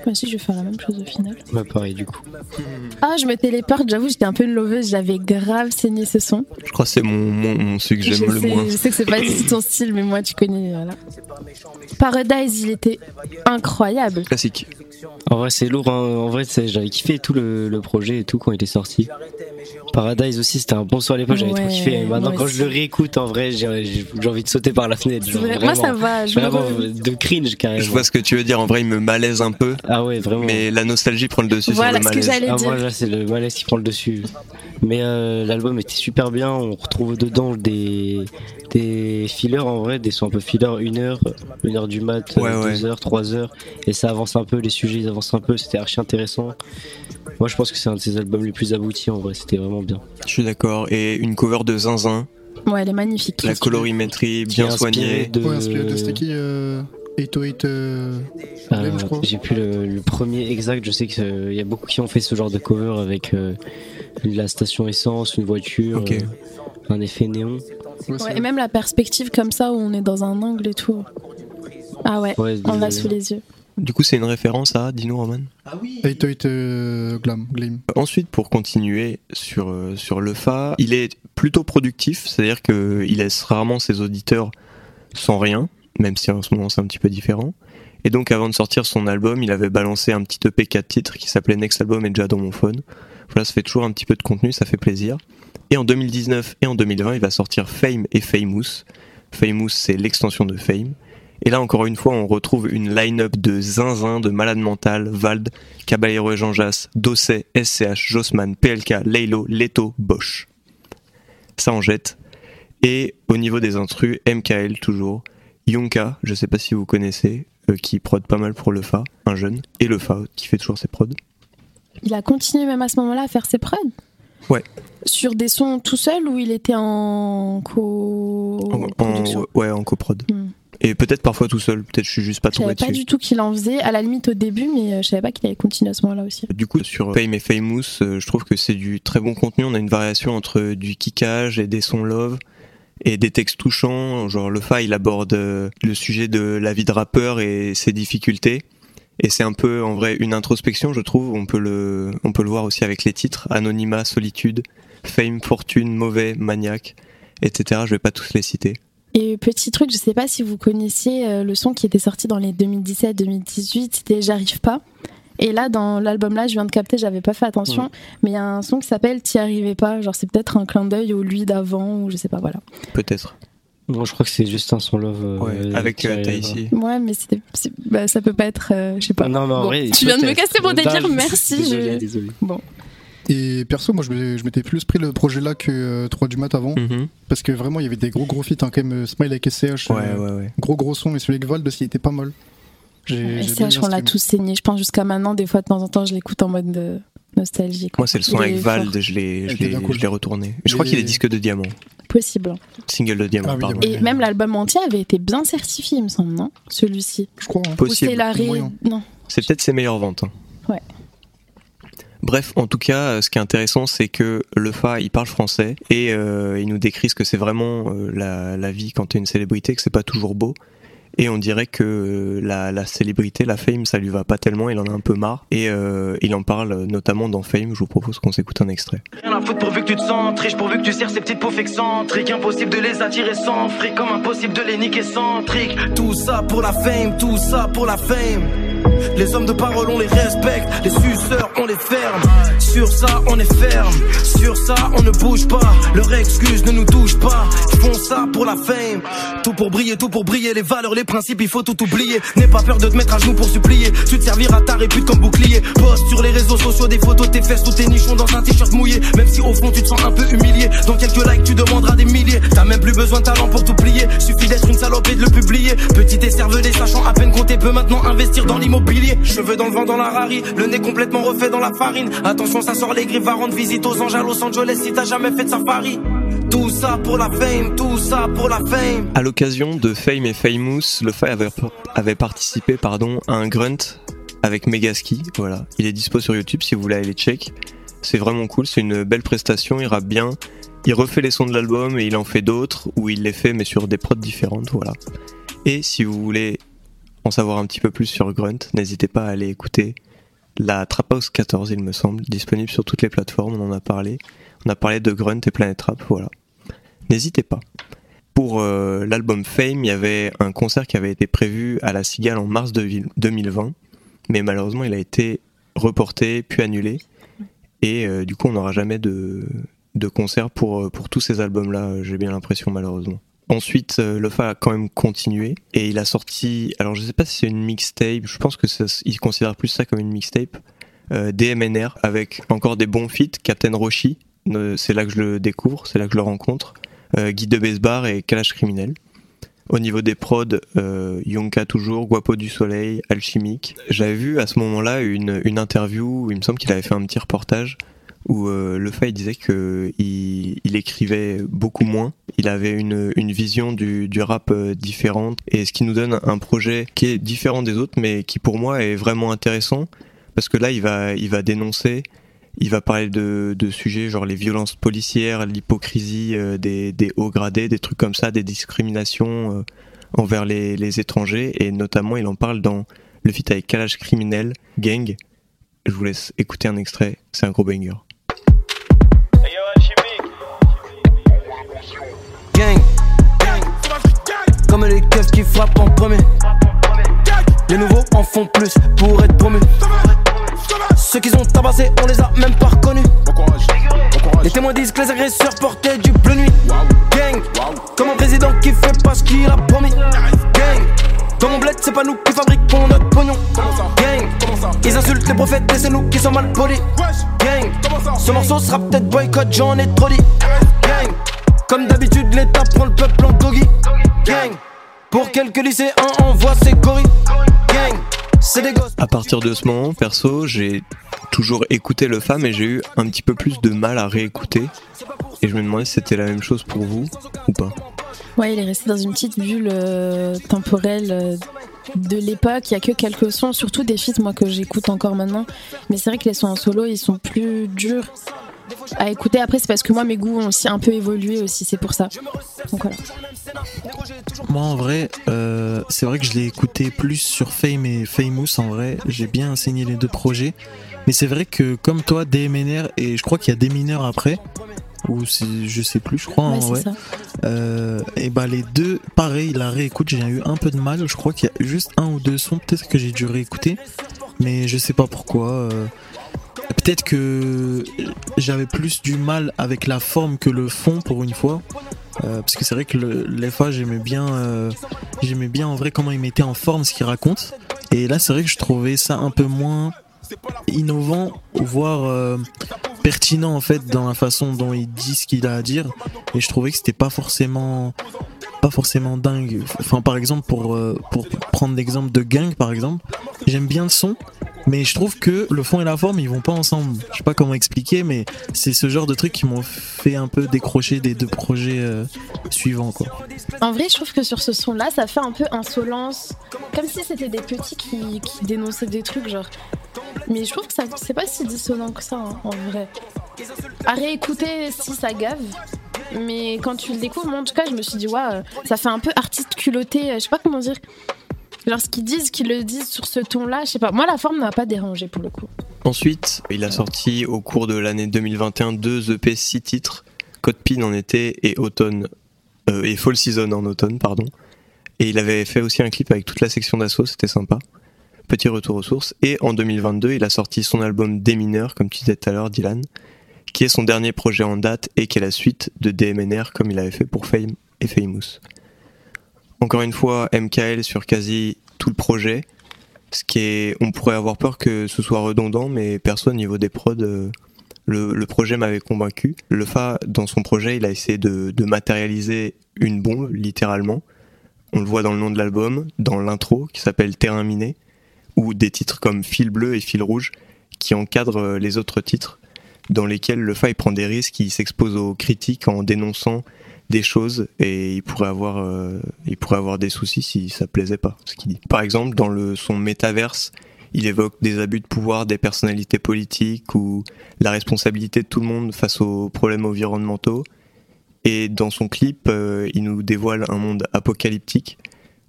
Moi aussi, je vais faire la même chose au final. Bah, pareil, du coup. Ah, je me téléporte, j'avoue, j'étais un peu une loveuse, j'avais grave saigné ce son. Je crois que c'est mon, mon, mon celui que j'aime le moins. je sais que c'est pas du tout ton style, mais moi tu connais, voilà. Paradise, il était incroyable. Classique. En vrai, c'est lourd. hein. En vrai, c'est- j'avais kiffé tout le, le projet et tout quand il est sorti. Paradise aussi, c'était un bon son à l'époque, j'avais trop Ouais, kiffé. Et maintenant, quand je le réécoute, en vrai, j'ai envie de sauter par la fenêtre. Genre, vrai, moi, vraiment. ça va, je me Vraiment, de cringe carrément. Je vois ce que tu veux dire, en vrai il me malaise un peu. Ah ouais, vraiment. Mais la nostalgie prend le dessus Voilà sur ce le que malaise. j'allais Ah, dire. moi, là, c'est le malaise qui prend le dessus. Mais euh, l'album était super bien. On retrouve dedans des, des fillers en vrai, des sons un peu fillers, une heure, une heure du mat, Ouais, euh, ouais. deux heures, trois heures. Et ça avance un peu, les sujets ils avancent un peu. C'était archi intéressant. Moi, je pense que c'est un de ses albums les plus aboutis en vrai. C'était vraiment bien. Je suis d'accord. Et une cover de Zinzin, Ouais, elle est magnifique. la colorimétrie bien soignée. de- Ouais, inspiré de c'était qui euh, 808 euh, Euh, crois. J'ai plus le, le premier exact. Je sais qu'il y a beaucoup qui ont fait ce genre de cover avec euh, la station essence, une voiture, euh, un effet néon. Ouais, et même la perspective comme ça où on est dans un angle et tout. Ah ouais, Ouais, on l'a sous les yeux. Du coup, c'est une référence à Dino Roman 808 euh, Glam, Gleam. Ensuite, pour continuer sur, euh, sur le Fa, il est plutôt productif, c'est-à-dire qu'il laisse rarement ses auditeurs sans rien, même si en ce moment c'est un petit peu différent. Et donc, avant de sortir son album, il avait balancé un petit EP 4 titres qui s'appelait Next Album et déjà dans mon phone. Voilà, ça fait toujours un petit peu de contenu, ça fait plaisir. Et en 2019 et en 2020, il va sortir Fame et Famous. Famous, c'est l'extension de Fame. Et là, encore une fois, on retrouve une line-up de zinzin, de malade mental, Vald, Caballero et Jean Jass, Dosset, SCH, Jossman, PLK, Leilo, Leto, Bosch. Ça en jette. Et au niveau des intrus, MKL toujours. Yonka, je sais pas si vous connaissez, euh, qui prod pas mal pour le Fa, un jeune, et le Fa qui fait toujours ses prods. Il a continué même à ce moment-là à faire ses prods Ouais. Sur des sons tout seul ou il était en co En, en- ouais, en coprod. Hmm. Et peut-être parfois tout seul, peut-être je suis juste pas Je tombé savais pas dessus. du tout qu'il en faisait, à la limite au début, mais euh, je savais pas qu'il avait continué à ce moment-là aussi. Du coup, sur Fame et Famous, euh, je trouve que c'est du très bon contenu. On a une variation entre du kickage et des sons love et des textes touchants. Genre, le Fa, il aborde euh, le sujet de la vie de rappeur et ses difficultés. Et c'est un peu, en vrai, une introspection, je trouve. On peut le, on peut le voir aussi avec les titres. Anonymat, Solitude, Fame, Fortune, Mauvais, Maniaque, etc. Je vais pas tous les citer. Et petit truc, je sais pas si vous connaissiez euh, le son qui était sorti dans les 2017-2018, c'était J'arrive pas. Et là, dans l'album là, je viens de capter, j'avais pas fait attention, Ouais. mais il y a un son qui s'appelle T'y arrivais pas. Genre, c'est peut-être un clin d'œil au lui d'avant, ou je sais pas, voilà. Peut-être. Moi, je crois que c'est juste un son love. euh, Ouais, avec euh. Ouais, mais c'était, bah, ça peut pas être, euh, je sais pas. Ah non, mais en Bon, vrai, tu viens de me casser pour te Non, dire je- merci. Désolé, je- désolé. Bon. Et perso, moi je m'étais- plus pris le projet là que euh, 3 du mat avant. Mhm. Parce que vraiment, il y avait des gros gros feats hein, quand même. euh, Smile avec SCH. Ouais, euh, ouais, ouais. Gros gros son. Et celui avec Vald aussi, il était pas mal. SCH, on l'a tous saigné. Je pense jusqu'à maintenant, des fois, de temps en temps, je l'écoute en mode de nostalgie. quoi. Moi, c'est le son Il avec Vald, fort. je l'ai, cool. retourné. Je crois qu'il est disque de diamant. Possible. Single de diamant, Ah oui, pardon. ouais. Et même l'album entier avait été bien certifié, il me semble, non? Celui-ci. Je crois. hein. Possible. c'est la ré... Moyen. Non. C'est peut-être ses meilleures ventes. hein. Ouais. Bref, en tout cas, euh, ce qui est intéressant, c'est que le Fa, il parle français et euh, il nous décrit ce que c'est vraiment euh, la, vie quand t'es une célébrité, que c'est pas toujours beau. Et on dirait que la, la célébrité, la fame, ça lui va pas tellement, il en a un peu marre. Et euh, il en parle notamment dans Fame, je vous propose qu'on s'écoute un extrait. Tu tu. Les hommes de parole, on les respecte. Les suceurs, on les ferme. Sur ça, on est ferme. Sur ça, on ne bouge pas. Leur excuse ne nous touche pas. Ils font ça pour la fame. Tout pour briller, tout pour briller. Les valeurs, les principes, il faut tout oublier. N'aie pas peur de te mettre à genoux pour supplier. Tu te serviras ta répute comme bouclier. Poste sur les réseaux sociaux des photos de tes fesses ou tes nichons dans un t-shirt mouillé. Même si au fond tu te sens un peu humilié. Dans quelques likes, tu demanderas des milliers. T'as même plus besoin de talent pour t'oublier. Suffit d'être une salope et de le publier. Petit et cervelé, sachant à peine compter, peut maintenant investir dans l'immobilier. Cheveux dans le vent, dans la rari. Le nez complètement refait dans la farine. Attention, ça sort les griffes, va rendre visite aux anges à Los Angeles si t'as jamais fait de safari. Tout ça pour la fame, tout ça pour la fame. À l'occasion de Fame et Famous, le Fay avait, participé pardon, à un grunt avec Megaski. Voilà, il est dispo sur YouTube si vous voulez aller check. C'est vraiment cool, c'est une belle prestation, il rappe bien. Il refait les sons de l'album et il en fait d'autres où il les fait mais sur des prods différentes, voilà. Et si vous voulez en savoir un petit peu plus sur Grunt, n'hésitez pas à aller écouter la Trap House 14, il me semble, disponible sur toutes les plateformes, on en a parlé. On a parlé de Grunt et Planet Rap, voilà. N'hésitez pas. Pour euh, l'album Fame, il y avait un concert qui avait été prévu à la Cigale en mars de 2020, mais malheureusement il a été reporté puis annulé. Et euh, du coup, on n'aura jamais de, de concert pour, euh, pour tous ces albums-là, j'ai bien l'impression, malheureusement. Ensuite, euh, Lofa a quand même continué et il a sorti. Alors, je sais pas si c'est une mixtape. Je pense que ça, il considère plus ça comme une mixtape. Euh, DMNR avec encore des bons feats. Captain Roshi, c'est là que je le découvre, c'est là que je le rencontre. Euh, Guy de Besbar et Kalash Criminel. Au niveau des prods, Yonka toujours, Guapo du Soleil, Alchimique. J'avais vu à ce moment-là une, une interview où il me semble qu'il avait fait un petit reportage où euh, le fait disait que il, il, écrivait beaucoup moins, il avait une, une vision du, du rap euh, différente. Et ce qui nous donne un projet qui est différent des autres mais qui pour moi est vraiment intéressant. Parce que là il va il va dénoncer il va parler de, de sujets genre les violences policières, l'hypocrisie euh, des, des hauts gradés, des trucs comme ça, des discriminations euh, envers les, les étrangers. Et notamment il en parle dans le feat avec Kalash Criminel, Gang. Je vous laisse écouter un extrait, c'est un gros banger. Gang, comme les keufs qui frappent en premier. Les nouveaux en font plus pour être promus. Ceux qui ont tabassé, on les a même pas reconnus. Les témoins disent que les agresseurs portaient du bleu nuit. Gang, comme un président qui fait pas ce qu'il a promis. Gang, dans mon bled, c'est pas nous qui fabriquons notre pognon. Gang, ils insultent les prophètes et c'est nous qui sommes mal polis. Gang, ce morceau sera peut-être boycott, j'en ai trop dit. Gang, comme d'habitude, l'État prend le peuple en doggy. Gang, pour quelques lycéens, on voit ses gorilles. Gang, c'est des gosses. À partir de ce moment, perso, j'ai toujours écouté le femme et j'ai eu un petit peu plus de mal à réécouter. Et je me demandais si c'était la même chose pour vous ou pas. Ouais, il est resté dans une petite bulle euh, temporelle euh, de l'époque. Il y a que quelques sons, surtout des feats moi que j'écoute encore maintenant. Mais c'est vrai que les sons en solo, ils sont plus durs à écouter. Après, c'est parce que moi, mes goûts ont aussi un peu évolué aussi, c'est pour ça. Donc voilà. Moi, en vrai, euh, c'est vrai que je l'ai écouté plus sur Fame et Famous. En vrai, j'ai bien enseigné les deux projets. Mais c'est vrai que, comme toi, DMNR, et je crois qu'il y a des mineurs après, ou je sais plus, je crois, en vrai. Euh, et bah, les deux, pareil, la réécoute, j'ai eu un peu de mal. Je crois qu'il y a juste un ou deux sons, peut-être que j'ai dû réécouter. Mais je sais pas pourquoi. Euh, Peut-être que j'avais plus du mal avec la forme que le fond pour une fois. Euh, parce que c'est vrai que le, les fois j'aimais bien, euh, j'aimais bien en vrai comment il mettait en forme ce qu'il raconte. Et là c'est vrai que je trouvais ça un peu moins innovant, voire euh, pertinent en fait dans la façon dont il dit ce qu'il a à dire. Et je trouvais que c'était pas forcément forcément dingue. Enfin, par exemple, pour, euh, pour prendre l'exemple de Gang, par exemple, j'aime bien le son, mais je trouve que le fond et la forme, ils vont pas ensemble. Je sais pas comment expliquer, mais c'est ce genre de trucs qui m'ont fait un peu décrocher des deux projets euh, suivants. En vrai, je trouve que sur ce son-là, ça fait un peu insolence, comme si c'était des petits qui, dénonçaient des trucs, genre. Mais je trouve que c'est pas si dissonant que ça, hein, en vrai. À réécouter si ça gave. Mais quand tu le découvres, moi en tout cas, je me suis dit, euh, ça fait un peu artiste culotté, euh, je sais pas comment dire. Genre, ce qu'ils disent, qu'ils le disent sur ce ton-là, je sais pas. Moi, la forme m'a pas dérangé pour le coup. Ensuite, il a sorti au cours de l'année 2021 deux EP 6 titres, Code Pin en été et automne, euh, et Fall Season en automne, pardon. Et il avait fait aussi un clip avec toute la section d'assaut, c'était sympa. Petit retour aux sources. Et en 2022, il a sorti son album Des mineurs, comme tu disais tout à l'heure, Dylan, qui est son dernier projet en date et qui est la suite de DMNR, comme il avait fait pour Fame et Famous. Encore une fois, MKL sur quasi tout le projet. Ce qui est, on pourrait avoir peur que ce soit redondant, mais perso, au niveau des prods, euh, le, projet m'avait convaincu. Le Fa, dans son projet, il a essayé de, de matérialiser une bombe, littéralement. On le voit dans le nom de l'album, dans l'intro, qui s'appelle Terrain miné, ou des titres comme Fil bleu et Fil rouge, qui encadrent euh, les autres titres, dans lesquels le Fa prend des risques, il s'expose aux critiques en dénonçant des choses et il pourrait avoir, euh, il pourrait avoir des soucis si ça plaisait pas ce qu'il dit. Par exemple, dans le son métaverse, il évoque des abus de pouvoir des personnalités politiques ou la responsabilité de tout le monde face aux problèmes environnementaux. Et dans son clip, euh, il nous dévoile un monde apocalyptique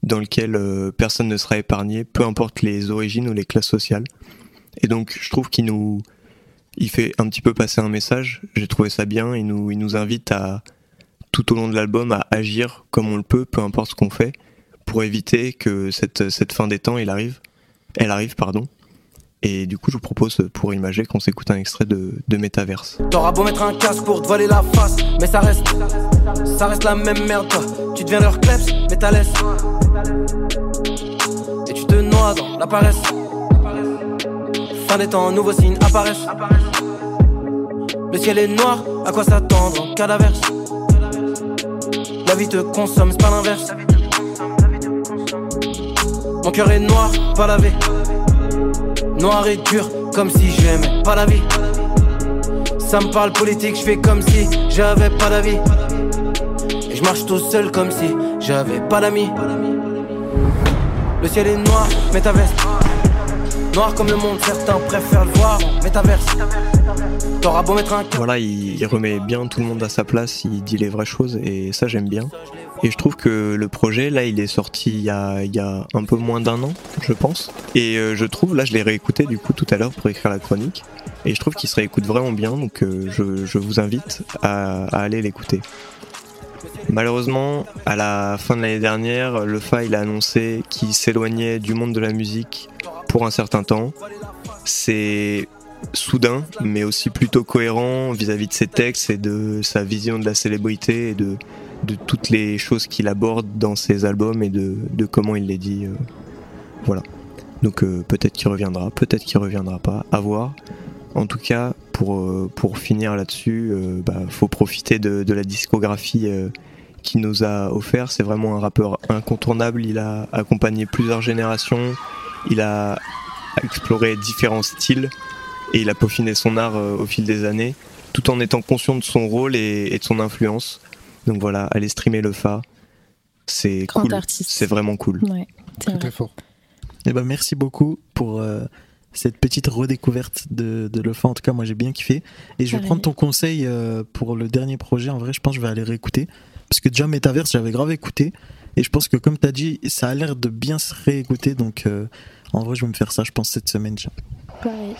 dans lequel euh, personne ne sera épargné, peu importe les origines ou les classes sociales. Et donc, je trouve qu'il nous, il fait un petit peu passer un message. J'ai trouvé ça bien. Il nous, invite à tout au long de l'album à agir comme on le peut, peu importe ce qu'on fait, pour éviter que cette, fin des temps, elle arrive. Elle arrive, pardon. Et du coup, je vous propose pour imager qu'on s'écoute un extrait de, Métaverse. T'auras beau mettre un casque pour te la face, mais ça reste, la même merde. Toi. Tu. Et tu te noies dans la paresse. Fin des temps, nouveaux signes apparaissent. Le ciel est noir, à quoi s'attendre en d'averse? La vie te consomme, c'est pas l'inverse. Mon cœur est noir, pas lavé. Noir et dur, comme si j'aimais pas la vie. Ça me parle politique, je fais comme si j'avais pas d'avis. Et je marche tout seul comme si j'avais pas d'amis. Le ciel est noir, mais ta veste. Noir comme le monde, certains préfèrent le voir métaverse. T'auras beau mettre un Voilà, il, remet bien tout le monde à sa place, il dit les vraies choses et ça j'aime bien. Et je trouve que le projet, là, il est sorti il y a, un peu moins d'un an, je pense. Et euh, je trouve, là, je l'ai réécouté du coup tout à l'heure pour écrire la chronique. Et je trouve qu'il se réécoute vraiment bien, donc euh, je, je vous invite à, à aller l'écouter. Malheureusement, à la fin de l'année dernière, le FA il a annoncé qu'il s'éloignait du monde de la musique pour un certain temps. C'est soudain, mais aussi plutôt cohérent vis-à-vis de ses textes et de sa vision de la célébrité et de, toutes les choses qu'il aborde dans ses albums et de, comment il les dit. euh, voilà. Donc euh, peut-être qu'il reviendra, peut-être qu'il reviendra pas, à voir. En tout cas, pour, euh, pour finir là-dessus, bah, faut profiter de, la discographie qu'il nous a offert. C'est vraiment un rappeur incontournable. Il a accompagné plusieurs générations. Il a exploré différents styles et il a peaufiné son art euh, au fil des années, tout en étant conscient de son rôle et, et de son influence. Donc voilà, allez streamer le Fa. C'est cool. C'est vraiment cool. Ouais, c'est vrai. fort. Eh ben, merci beaucoup pour euh, cette petite redécouverte de, de Lefa. En tout cas, moi j'ai bien kiffé. Et je vais prendre ton conseil euh, pour le dernier projet. En vrai, je pense que je vais aller réécouter. Parce que déjà, Metaverse, j'avais grave écouté. Et je pense que, comme tu as dit, ça a l'air de bien se réécouter. Donc, euh, en vrai, je vais me faire ça, je pense, cette semaine déjà. Pareil.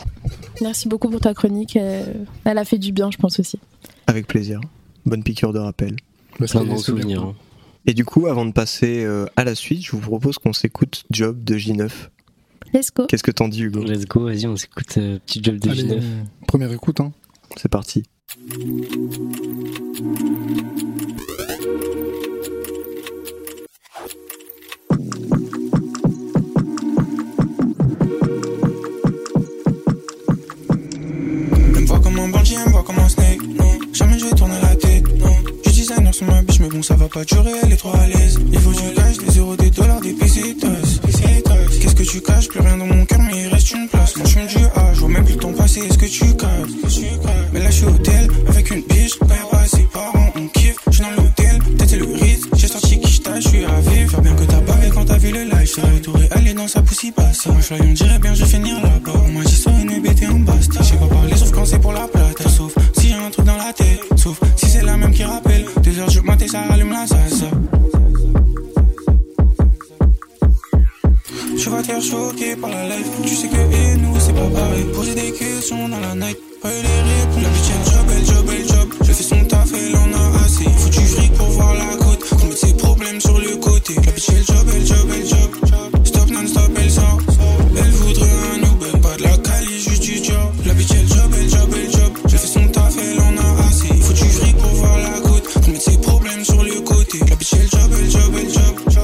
Merci beaucoup pour ta chronique. euh, Elle a fait du bien, je pense aussi. Avec plaisir. Bonne piqûre de rappel. Plein de bons souvenirs. hein. Et du coup, avant de passer euh, à la suite, je vous propose qu'on s'écoute Job de J9. Let's go. Qu'est-ce que t'en dis, Hugo? Let's go, vas-y, on s'écoute euh, petit job de Allez, G9. euh, première écoute, hein. C'est parti. Comme un snake. Non, jamais je vais tourner la tête. Non, du designer sur ma biche, mais bon, ça va pas durer, elle est trop à l'aise. Il faut du cash, des euros, des dollars, des pesetas. Qu'est-ce que tu caches? Plus rien dans mon cœur, mais il reste une place. Moi, je suis du A, je vois même plus le temps passer. Est-ce que tu captes? Mais là, je suis hôtel avec une biche. Quand pas ses parents, on kiffe. Je suis dans l'hôtel, peut-être le. J'ai sorti qui je je suis à vivre. Faire bien que t'as bavé quand t'as vu le live. J'serais retouré aller dans sa poussée basse. Moi, je on dirait bien, je vais finir là-bas. M'a dit, ça une bête et basta. J'ai pas parlé, c'est pour la plata. Sauf si y un truc dans la tête, sauf si c'est la même qui rappelle. Deux heures, je matin, ça allume la salsa. Tu vas te faire choquer par la life. Tu sais que et nous, c'est pas pareil. Poser des questions dans la night, pas eu les réponses. La bitch, job, elle job, elle job. Je fais son taf, elle en a assez. Faut du fric pour voir la côte. Qu'on mette ses problèmes sur le côté. La bitch, job, elle job, elle job. Côté. La bitch elle job,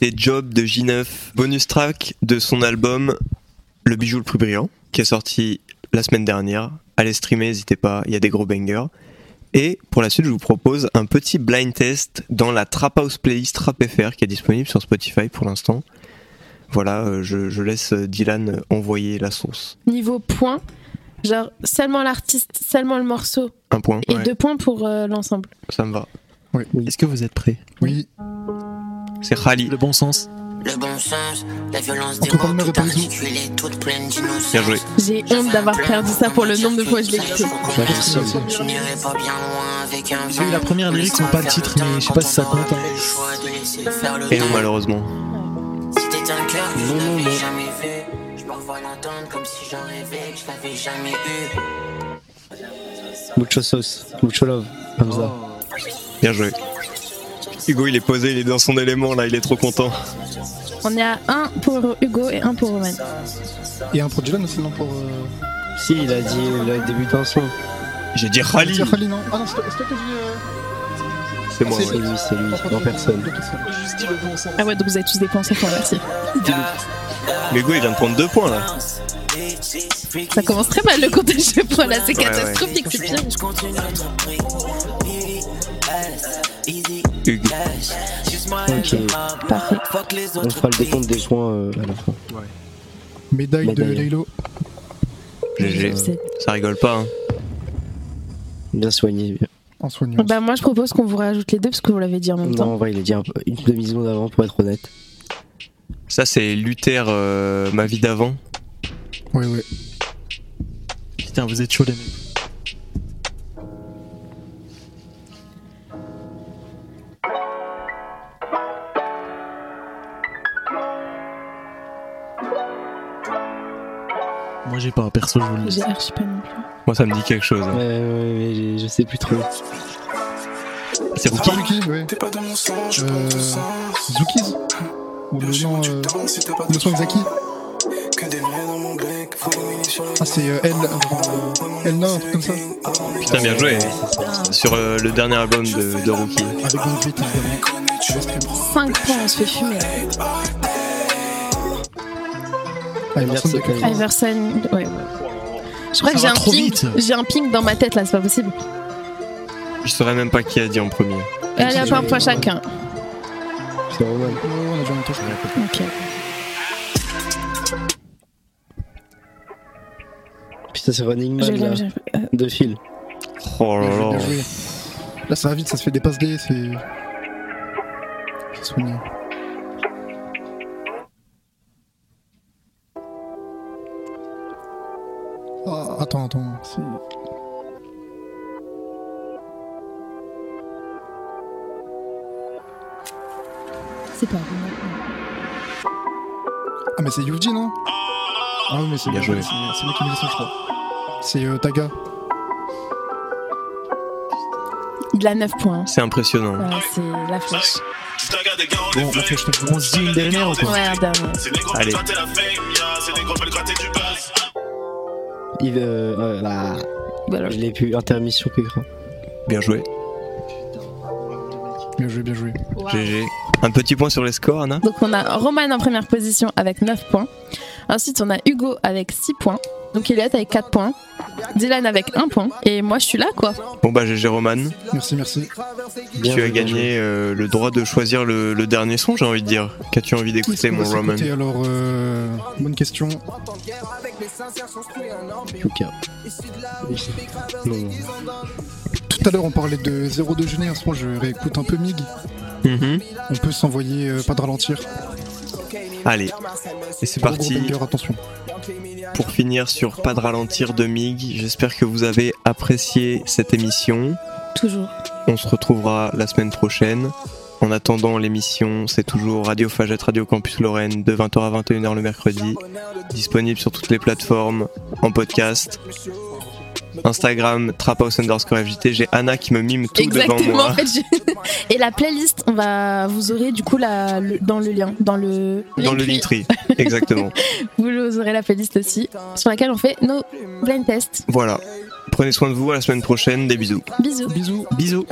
c'était Job de J9, bonus track de son album Le bijou le plus brillant, qui est sorti la semaine dernière. Allez streamer, n'hésitez pas, il y a des gros bangers. Et pour la suite, je vous propose un petit blind test dans la Trap House Playlist Trap FR qui est disponible sur Spotify pour l'instant. Voilà, euh, je, je laisse Dylan envoyer la sauce. Niveau point, genre seulement l'artiste, seulement le morceau. Un point. Et ouais, deux points pour euh, l'ensemble. Ça me va. Est-ce que vous êtes prêts? Oui. C'est Khali. Le bon sens. Le bon sens, la violence des mots tout toute pleine d'innocence. Bien joué. J'ai honte d'avoir perdu ça pour le nombre de fois que je l'ai écouté. Je n'irai pas bien loin avec un J'ai eu la première lyrique, pas le titre, mais je sais pas si ça compte. hein. Et non, malheureusement. Si t'étais un cœur que je Non, non, n'avais non. jamais vu, je me revois l'entendre comme si j'en rêvais, que je l'avais jamais eu. Mucho sauce, mucho love, comme ça. Bien joué. Hugo, il est posé, il est dans son élément là, il est trop content. On est à 1 pour Hugo et 1 pour Roman. Et un pour Dylan aussi, non pour. euh, Si, il a dit le début d'un son. J'ai dit Khali. Non Ah non, c'est toi c'est toi qui as dit. euh, C'est moi, c'est lui, c'est lui, en personne. Ah ouais, donc vous avez tous des points sur moi merci. Mais Hugo, il vient de prendre deux points là. Ça commence très mal le comptage de points là, c'est catastrophique, c'est pire. Ok. Parfait. On fera le décompte des points euh, à la fin. Médaille de. Laylo. GG. Ça rigole pas. Hein. Bien soigné. Bien. En soignant. Bah moi je propose qu'on vous rajoute les deux parce que vous l'avez dit en même Non, en temps. vrai, il a dit un peu- une demi-seconde avant pour être honnête. Ça, c'est Luther, euh, ma vie d'avant. Ouais, ouais. Putain, vous êtes chaud les mecs. Moi j'ai pas, perso je vous le dis. J'ai archi pas non plus. Moi, ça me dit quelque chose. hein. Ouais, ouais, mais je sais plus trop. C'est C'est Rookie. T'es pas dans mon sang, je Euh. Zookies Ou le nom. euh, Le son de Zaki Que des vrais dans mon bec, faut éliminer sur les Ah, c'est euh, Elle. Elle un truc comme ça. Putain, bien joué. Sur euh, le dernier album de, de Rookie. Avec Bon Beat, évidemment. 5 points, on se fait fumer. De. Iverson, ouais. Je crois Ça que j'ai un ping. J'ai un ping dans ma tête là, c'est pas possible. Je saurais même pas qui a dit en premier. Allez, hop, un point chacun. C'est. Oh, on a déjà un touche. Ok. Putain, c'est Running Man là. j'ai- euh, De fil. Oh là là. Là, ça va vite, ça se fait des passes D, c'est. C'est soigné. Attends, attends. c'est- C'est pas Ah, mais c'est Yuji, non? Ah, oui, mais c'est Bien joué. c'est moi qui me le son, je crois. C'est euh, Taga. Il a 9 points. C'est impressionnant. Ouais, c'est la flèche. Bon, la flèche, on se dit une dernière ou quoi Ouais, un dernier. Allez. Il, euh, euh, là. Voilà. Je l'ai plus. Intermission plus grand. Bien joué. Bien joué, bien joué. GG. Un petit point sur les scores, Anna? Donc on a Roman en première position avec 9 points. Ensuite on a Hugo avec 6 points. Donc Elliot avec 4 points. Dylan avec 1 point. Et moi je suis là quoi. Bon bah GG Roman, Merci, merci. tu as gagné euh, le droit de choisir le, le dernier son, j'ai envie de dire. Qu'as-tu envie d'écouter, On mon Roman alors, euh, bonne question. Ok. Non, non. Tout à l'heure, on parlait de 02 génération. Je réécoute un peu Mig. Mhm. On peut s'envoyer euh, pas de ralentir. Allez, et c'est parti. attention. Pour finir sur Pas de ralentir de Mig, j'espère que vous avez apprécié cette émission. Toujours. On se retrouvera la semaine prochaine. En attendant, l'émission, c'est toujours Radio Fagette, Radio Campus Lorraine, de 20h à 21h le mercredi. Disponible sur toutes les plateformes, en podcast. Instagram, Traphouse underscore FJT. J'ai Anna qui me mime tout devant Exactement. moi. En fait, je- [LAUGHS] Et la playlist, on va, vous aurez du coup la, le- dans le lien, dans le Dans le Linktree. Linktree, [LAUGHS] exactement. Vous aurez la playlist aussi, sur laquelle on fait nos blind tests. Voilà. Prenez soin de vous, à la semaine prochaine, des bisous. Bisous. Bisous. Bisous.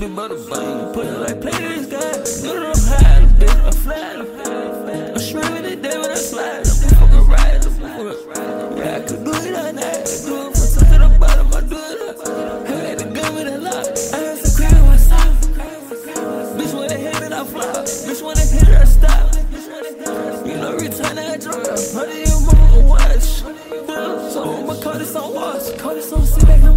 be butter bang. Put it like play this guy. Get it up high, bit a flat. I'm shrimping it down when I slide. I'm fucking ride. Yeah, I could do it all night. Do it from top to the bottom. I do it up. I had the gun with a lot. I had to cry when I stop. Bitch, when they hit it, I flop. Bitch, when they hit it, I stop. You know, every time I drop, honey, you move watch. So I'ma call this on watch. Call this on sit back.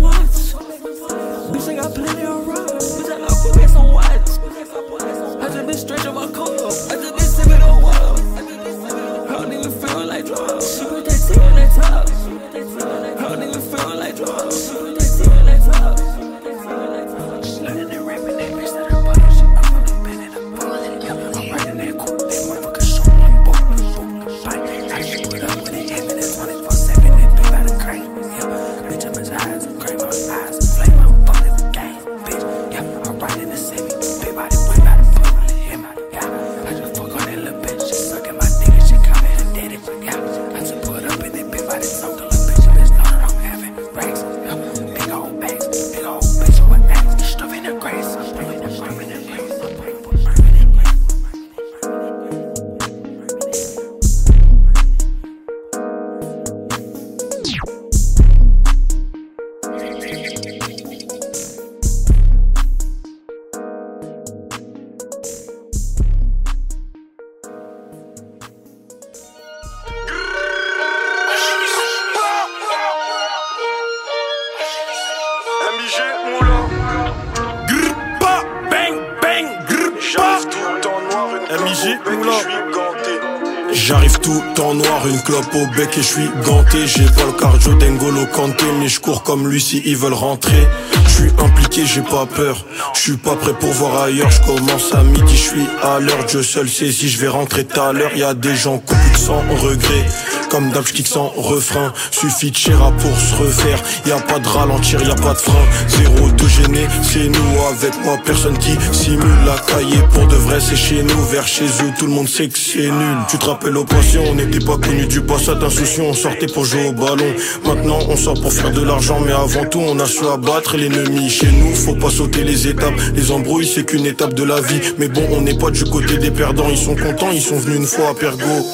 Bec et je suis ganté. J'ai pas le cardio d'Engolo Kanté, mais je cours comme lui si ils veulent rentrer. Je suis impliqué, j'ai pas peur. Je suis pas prêt pour voir ailleurs. Je commence à midi, je suis à l'heure. Dieu seul sait si je vais rentrer tout à l'heure. Y a des gens coupés sans regret. Comme d'hab, je kick sans refrain. Suffit de chéra pour se refaire. Y a pas de ralentir, y a pas de frein. Zéro de gêné, c'est nous avec moi. Personne qui simule la cahier pour de vrai, c'est chez nous. Vers chez eux, tout le monde sait que c'est nul. Tu te rappelles au passé, on n'était pas connus du passat insouciant. On sortait pour jouer au ballon. Maintenant, on sort pour faire de l'argent, mais avant tout, on a su abattre l'ennemi. Chez nous, faut pas sauter les étapes. Les embrouilles, c'est qu'une étape de la vie. Mais bon, on n'est pas du côté des perdants. Ils sont contents, ils sont venus une fois à Pergo.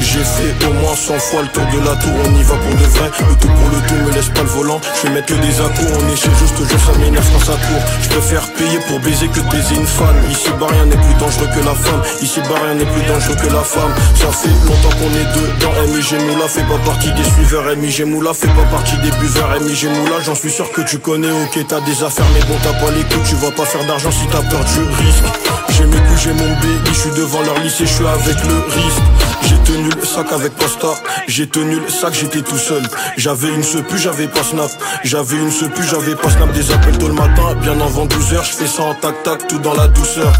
J'ai fait au moins 100 fois le tour de la tour, on y va pour de vrai. Le tout pour le tout, me laisse pas le volant. Je vais mettre que des accords, on est chez juste toujours ça m'énerve quand ça court. Je préfère payer pour baiser que de baiser une femme. Ici bas rien n'est plus dangereux que la femme. Ici bas rien n'est plus dangereux que la femme. Ça fait longtemps qu'on est deux dans MIG Moula, fait pas partie des suiveurs. MIG Moula fait pas partie des buveurs. MIG Moula, j'en suis sûr que tu connais. Ok, t'as des affaires, mais bon, t'as pas les coups. Tu vas pas faire d'argent si t'as peur du risque. J'ai mes coups, j'ai mon baby, je suis devant leur lycée, je suis avec le risque. J'ai tenu le sac avec Costa, j'ai tenu le sac, j'étais tout seul. J'avais une sepu, j'avais pas snap. J'avais une sepu, j'avais pas snap. Des appels tôt le matin, bien avant 12 heures, je fais ça en tac tac, tout dans la douceur.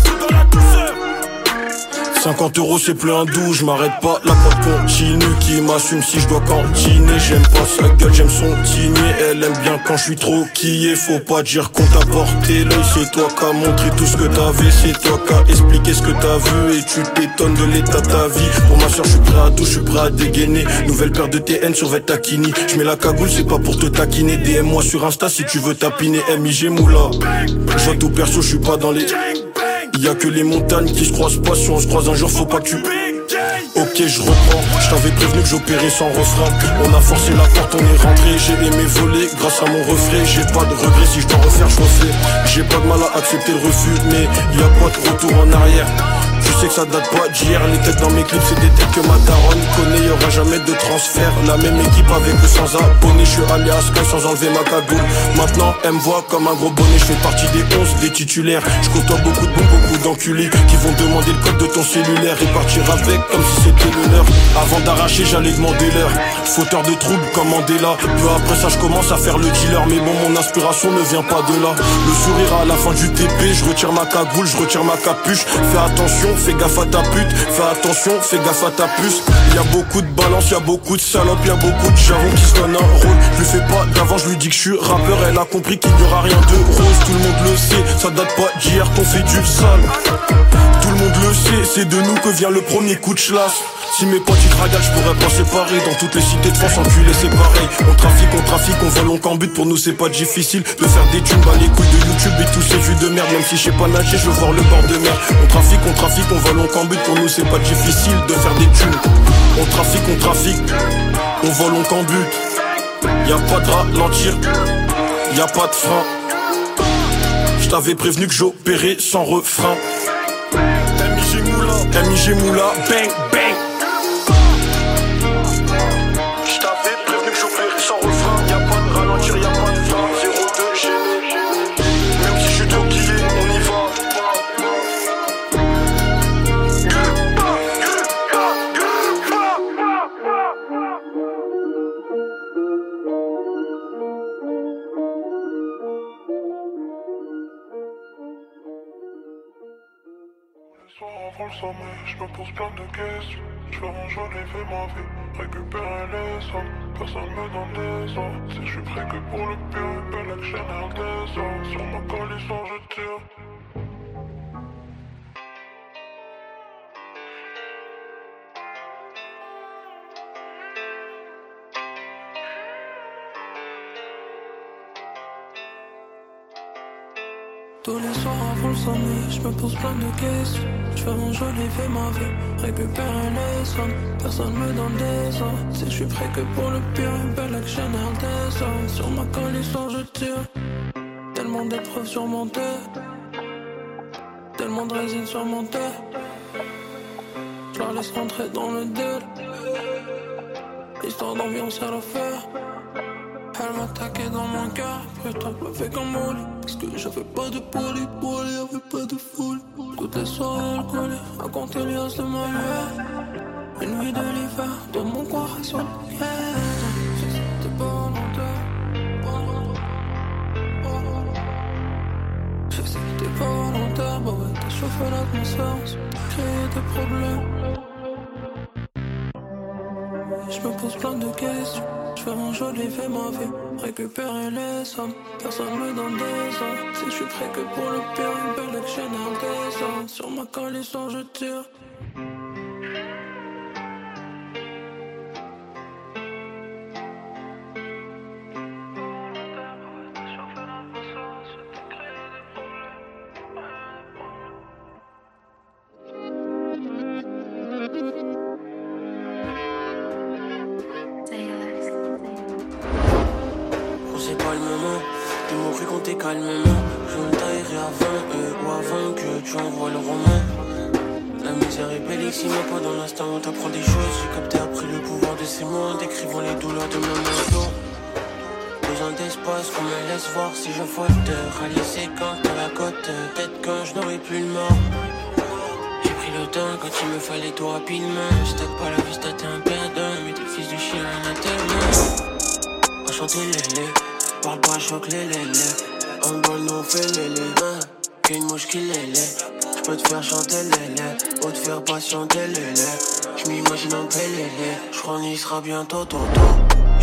50 euros c'est plus un doux, je m'arrête pas, la pote continue Qui m'assume si je dois cantiner. J'aime pas sa gueule, j'aime son tigné Elle aime bien quand je suis trop quillé. Faut pas dire qu'on t'a porté l'œil. C'est toi qui montré tout ce que t'avais C'est toi qui as expliqué ce que t'as vu. Et tu t'étonnes de l'état de ta vie. Pour ma soeur je suis prêt à tout, je suis prêt à dégainer. Nouvelle paire de TN sur Vetakini. Je mets la cagoule, c'est pas pour te taquiner. DM moi sur Insta si tu veux tapiner. MIG Moula. Je tout perso, je suis pas dans les Y'a que les montagnes qui se croisent pas, si on se croise un jour faut pas que tu Ok je reprends, je t'avais prévenu que j'opérais sans refrain. On a forcé la porte, on est rentré, j'ai aimé voler grâce à mon refrain. J'ai pas de regrets si je dois refaire, je refais. J'ai pas de mal à accepter le refus, mais y a pas de retour en arrière je sais que ça date pas d'hier, les têtes dans mes clips c'est des têtes que ma daronne connaît, y aura jamais de transfert. La même équipe avec ou sans abonné, je suis allé à Sky sans enlever ma cagoule. Maintenant elle me voit comme un gros bonnet, je fais partie des 11 des titulaires. Je côtoie beaucoup de bons, beaucoup d'enculés Qui vont demander le code de ton cellulaire Et partir avec comme si c'était le leur. Avant d'arracher j'allais demander l'heure. Fauteur de troubles comme Mandela. Peu après ça je commence à faire le dealer. Mais bon mon inspiration ne vient pas de là. Le sourire à la fin du TP, je retire ma cagoule, je retire ma capuche. Fais attention, fais gaffe à ta pute, fais attention, fais gaffe à ta puce. Y a beaucoup de balance, y a beaucoup de salopes, y a beaucoup de jarons qui se donnent un rôle. Je lui fais pas d'avant, je lui dis que je suis rappeur, elle a compris qu'il n'y aura rien de rose. Tout le monde le sait, ça date pas d'hier qu'on fait du sale. Tout le monde le sait, c'est de nous que vient le premier coup de chlasse. Si mes potes ils dragagent, je pourrais pas séparer. Dans toutes les cités de France, enculé c'est pareil. On trafique, on trafique, on vole, on cambute. Pour nous c'est pas difficile de faire des thunes Bah les couilles de YouTube et tous ces vues de merde. Même si je sais pas nager, je veux voir le bord de mer. On trafique, on trafique, on vole, on cambute. Pour nous c'est pas difficile de faire des thunes On trafique, on trafique, on vole, on cambute. Y'a pas de ralentir, y'a pas de frein. Je t'avais prévenu que j'opérais sans refrain MIG Moula, MIG Moula, bang je me pose plein de questions. Je jaune et fais ma vie, récupérer les sommes. Personne me donne des ordres. Si je suis prêt que pour le pire, belle action des. Sur ma coalition, je tire. Tous les soirs avant le sommeil, je me pose plein de questions. Je fais mon joli, fais ma vie, récupérer les sommes. Personne me donne des ordres. Si je suis prêt que pour le pire, une belle action des. Sur ma coalition, je tire. Tellement d'épreuves surmontées, tellement de résine surmontée. Je la laisse rentrer dans le deal. Histoire d'ambiance à l'affaire. Elle m'attaquait dans mon cœur, putain, me fait comme moule. Parce que j'avais pas de poli, poli, y'avait pas de foule. Toutes les soirées alcoolées, à compter les os de ma mère. Une nuit de l'hiver, dans mon coin sur le pas. Je sais que t'es pas volontaire, bah ouais, t'as chauffé l'atmosphère, créé des problèmes. Je me pose plein de questions. Je fais mon joli, fais ma vie, récupérer les sommes. Personne me donne des ordres. Si je suis prêt que pour le pire, une belle action ordres. Sur ma coalition, je tire. D'espace qu'on me laisse voir si je faute. Rallier quand à la côte, peut-être quand je n'aurai plus le mort. J'ai pris le temps quand il me fallait tout rapidement. J'étais pas la vie, t'es un perdant, mais t'es fils du chien à tellement. Enchanté les parle pas choc les lélés. En bol nous on fait les lélés. Qu'une mouche qui lait. J'peux te faire chanter lait, ou te faire patienter lait. J'm'imagine en pélélé, j'crois qu'on y sera bientôt toto.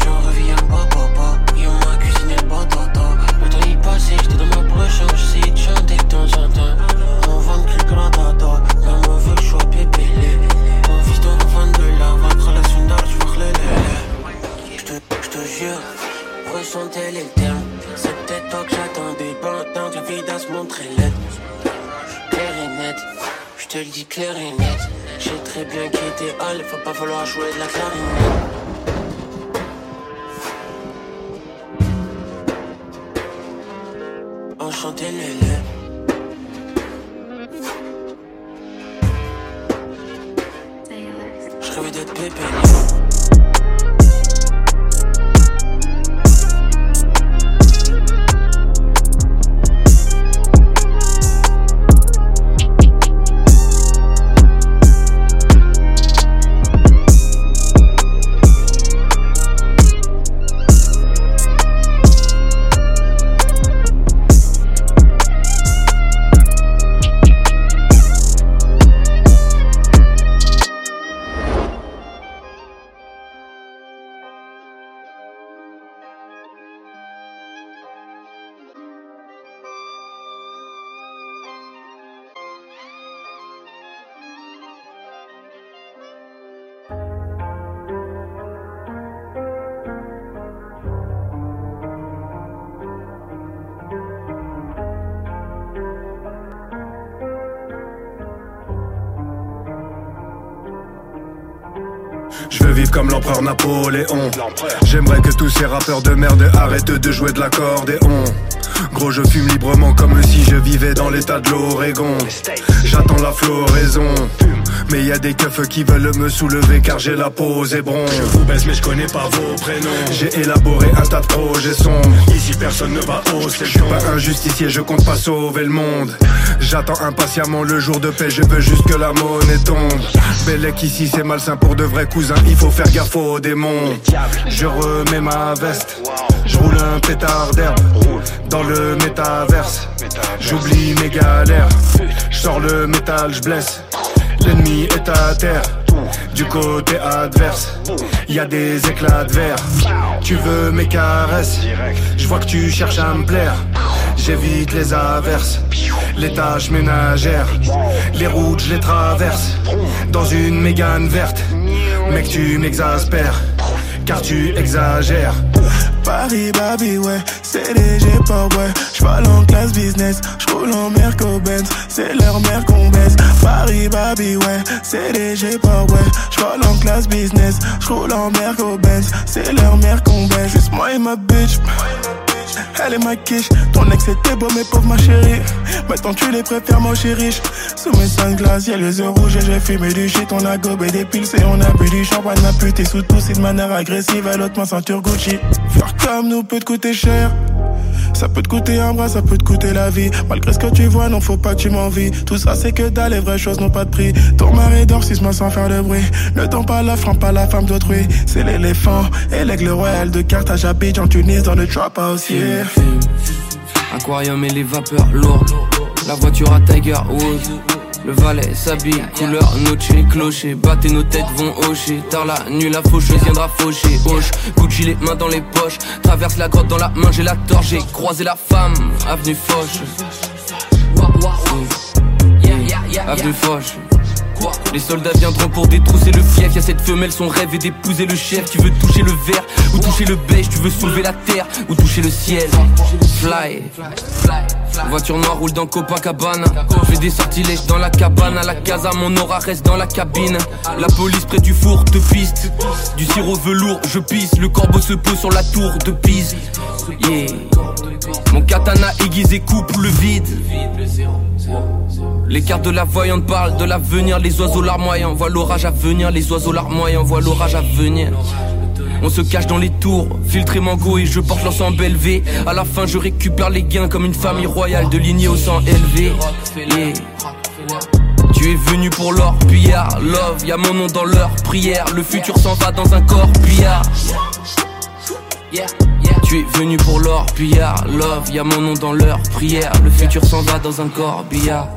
J'en reviens pas Le passait, j'étais dans ma poche, j'essayais de chanter de temps en temps. On vend plus grand maman veut que j'sois pépélé. Mon fils d'un enfant de la vaincre la sundar, j'vois les lélés. J'te, j'te jure, ressentais les termes. C'était toi que j'attendais, pendant que la vie se montrer laide. Clair et net, j'te le dis clair et net. J'ai très bien quitté Hall, faut pas falloir jouer de la clarinette. Enchanté les lait. Je rêvais d'être pépé. Comme l'empereur Napoléon. J'aimerais que tous ces rappeurs de merde arrêtent de jouer de l'accordéon. Gros, je fume librement comme si je vivais dans l'état de l'Oregon. J'attends la floraison. Mais y a des keufs qui veulent me soulever car j'ai la pose et bronze. Je vous baisse mais je connais pas vos prénoms. J'ai élaboré un tas de projets sombres. Ici personne ne va hausser. Je suis pas un justicier, je compte pas sauver le monde. J'attends impatiemment le jour de paix, je veux juste que la monnaie tombe. Bellec ici c'est malsain pour de vrais cousins, il faut faire gaffe aux démons. Je remets ma veste, je roule un pétard d'herbe dans le métaverse. J'oublie mes galères, je sors le métal, je blesse. L'ennemi est à terre. Du côté adverse, y a des éclats de verre. Tu veux mes caresses? Je vois que tu cherches à me plaire. J'évite les averses, les tâches ménagères. Les routes, je les traverse. Dans une mégane verte. Mec, tu m'exaspères, car tu exagères. Paris, baby, ouais, c'est léger, pas ouais. J'vole en classe business, j'roule en Merco Benz, c'est leur mère qu'on baisse. Paris, baby, ouais, c'est léger, pas ouais. J'vole en classe business, j'roule en Merco Benz, c'est leur mère qu'on baisse. Juste moi et ma bitch. Elle est ma quiche, ton ex était beau mais pauvre ma chérie. Maintenant tu les préfères moi je riche Sous mes sunglasses y'a les yeux rouges et j'ai fumé du shit. On a gobé des piles et on a bu du champagne. Ma pute sous tout c'est de manière agressive. Elle l'autre ma ceinture Gucci. Faire comme nous peut te coûter cher ça peut te coûter un bras, ça peut te coûter la vie. Malgré ce que tu vois, non, faut pas que tu m'envies. Tout ça, c'est que dalle, les vraies choses n'ont pas de prix. Ton mari dort six mois sans faire de bruit. Ne tombe pas la frappe, pas la femme d'autrui. C'est l'éléphant et l'aigle royal de Carthage habite en Tunis dans le trap house, yeah. Aquarium et les vapeurs lourdes. La voiture à Tiger Woods. Le valet s'habille, couleur noche, clocher, battez nos têtes vont hocher. Tard la nuit, la faucheuse viendra faucher. Hoche, Gucci les mains dans les poches. Traverse la grotte dans la main, j'ai la torche. J'ai croisé la femme, avenue Foch. Avenue Foch. Les soldats viendront pour détrousser le fief. Y'a cette femelle, son rêve est d'épouser le chef. Tu veux toucher le verre ou toucher le beige. Tu veux soulever la terre ou toucher le ciel. Fly. Voiture noire roule dans Copacabana. Fais des sortilèges dans la cabane. À la casa, mon aura reste dans la cabine. La police près du four te piste. Du sirop velours, je pisse. Le corbeau se pose sur la tour de pise. Yeah. Mon katana aiguisé coupe le vide. Les cartes de la voyante parlent de l'avenir, les oiseaux larmoyants voient l'orage à venir, les oiseaux larmoyants voient l'orage à venir. On se cache dans les tours, filtré mango et je porte l'ensemble élevé. À la fin, je récupère les gains comme une famille royale de lignée au sang élevé. Tu es venu pour l'or, pillard, love, y a mon nom dans leur prière. Le futur s'en va dans un corps, pillard. Tu es venu pour l'or, pillard, love, y a mon nom dans leur prière. Le futur s'en va dans un corps, billard.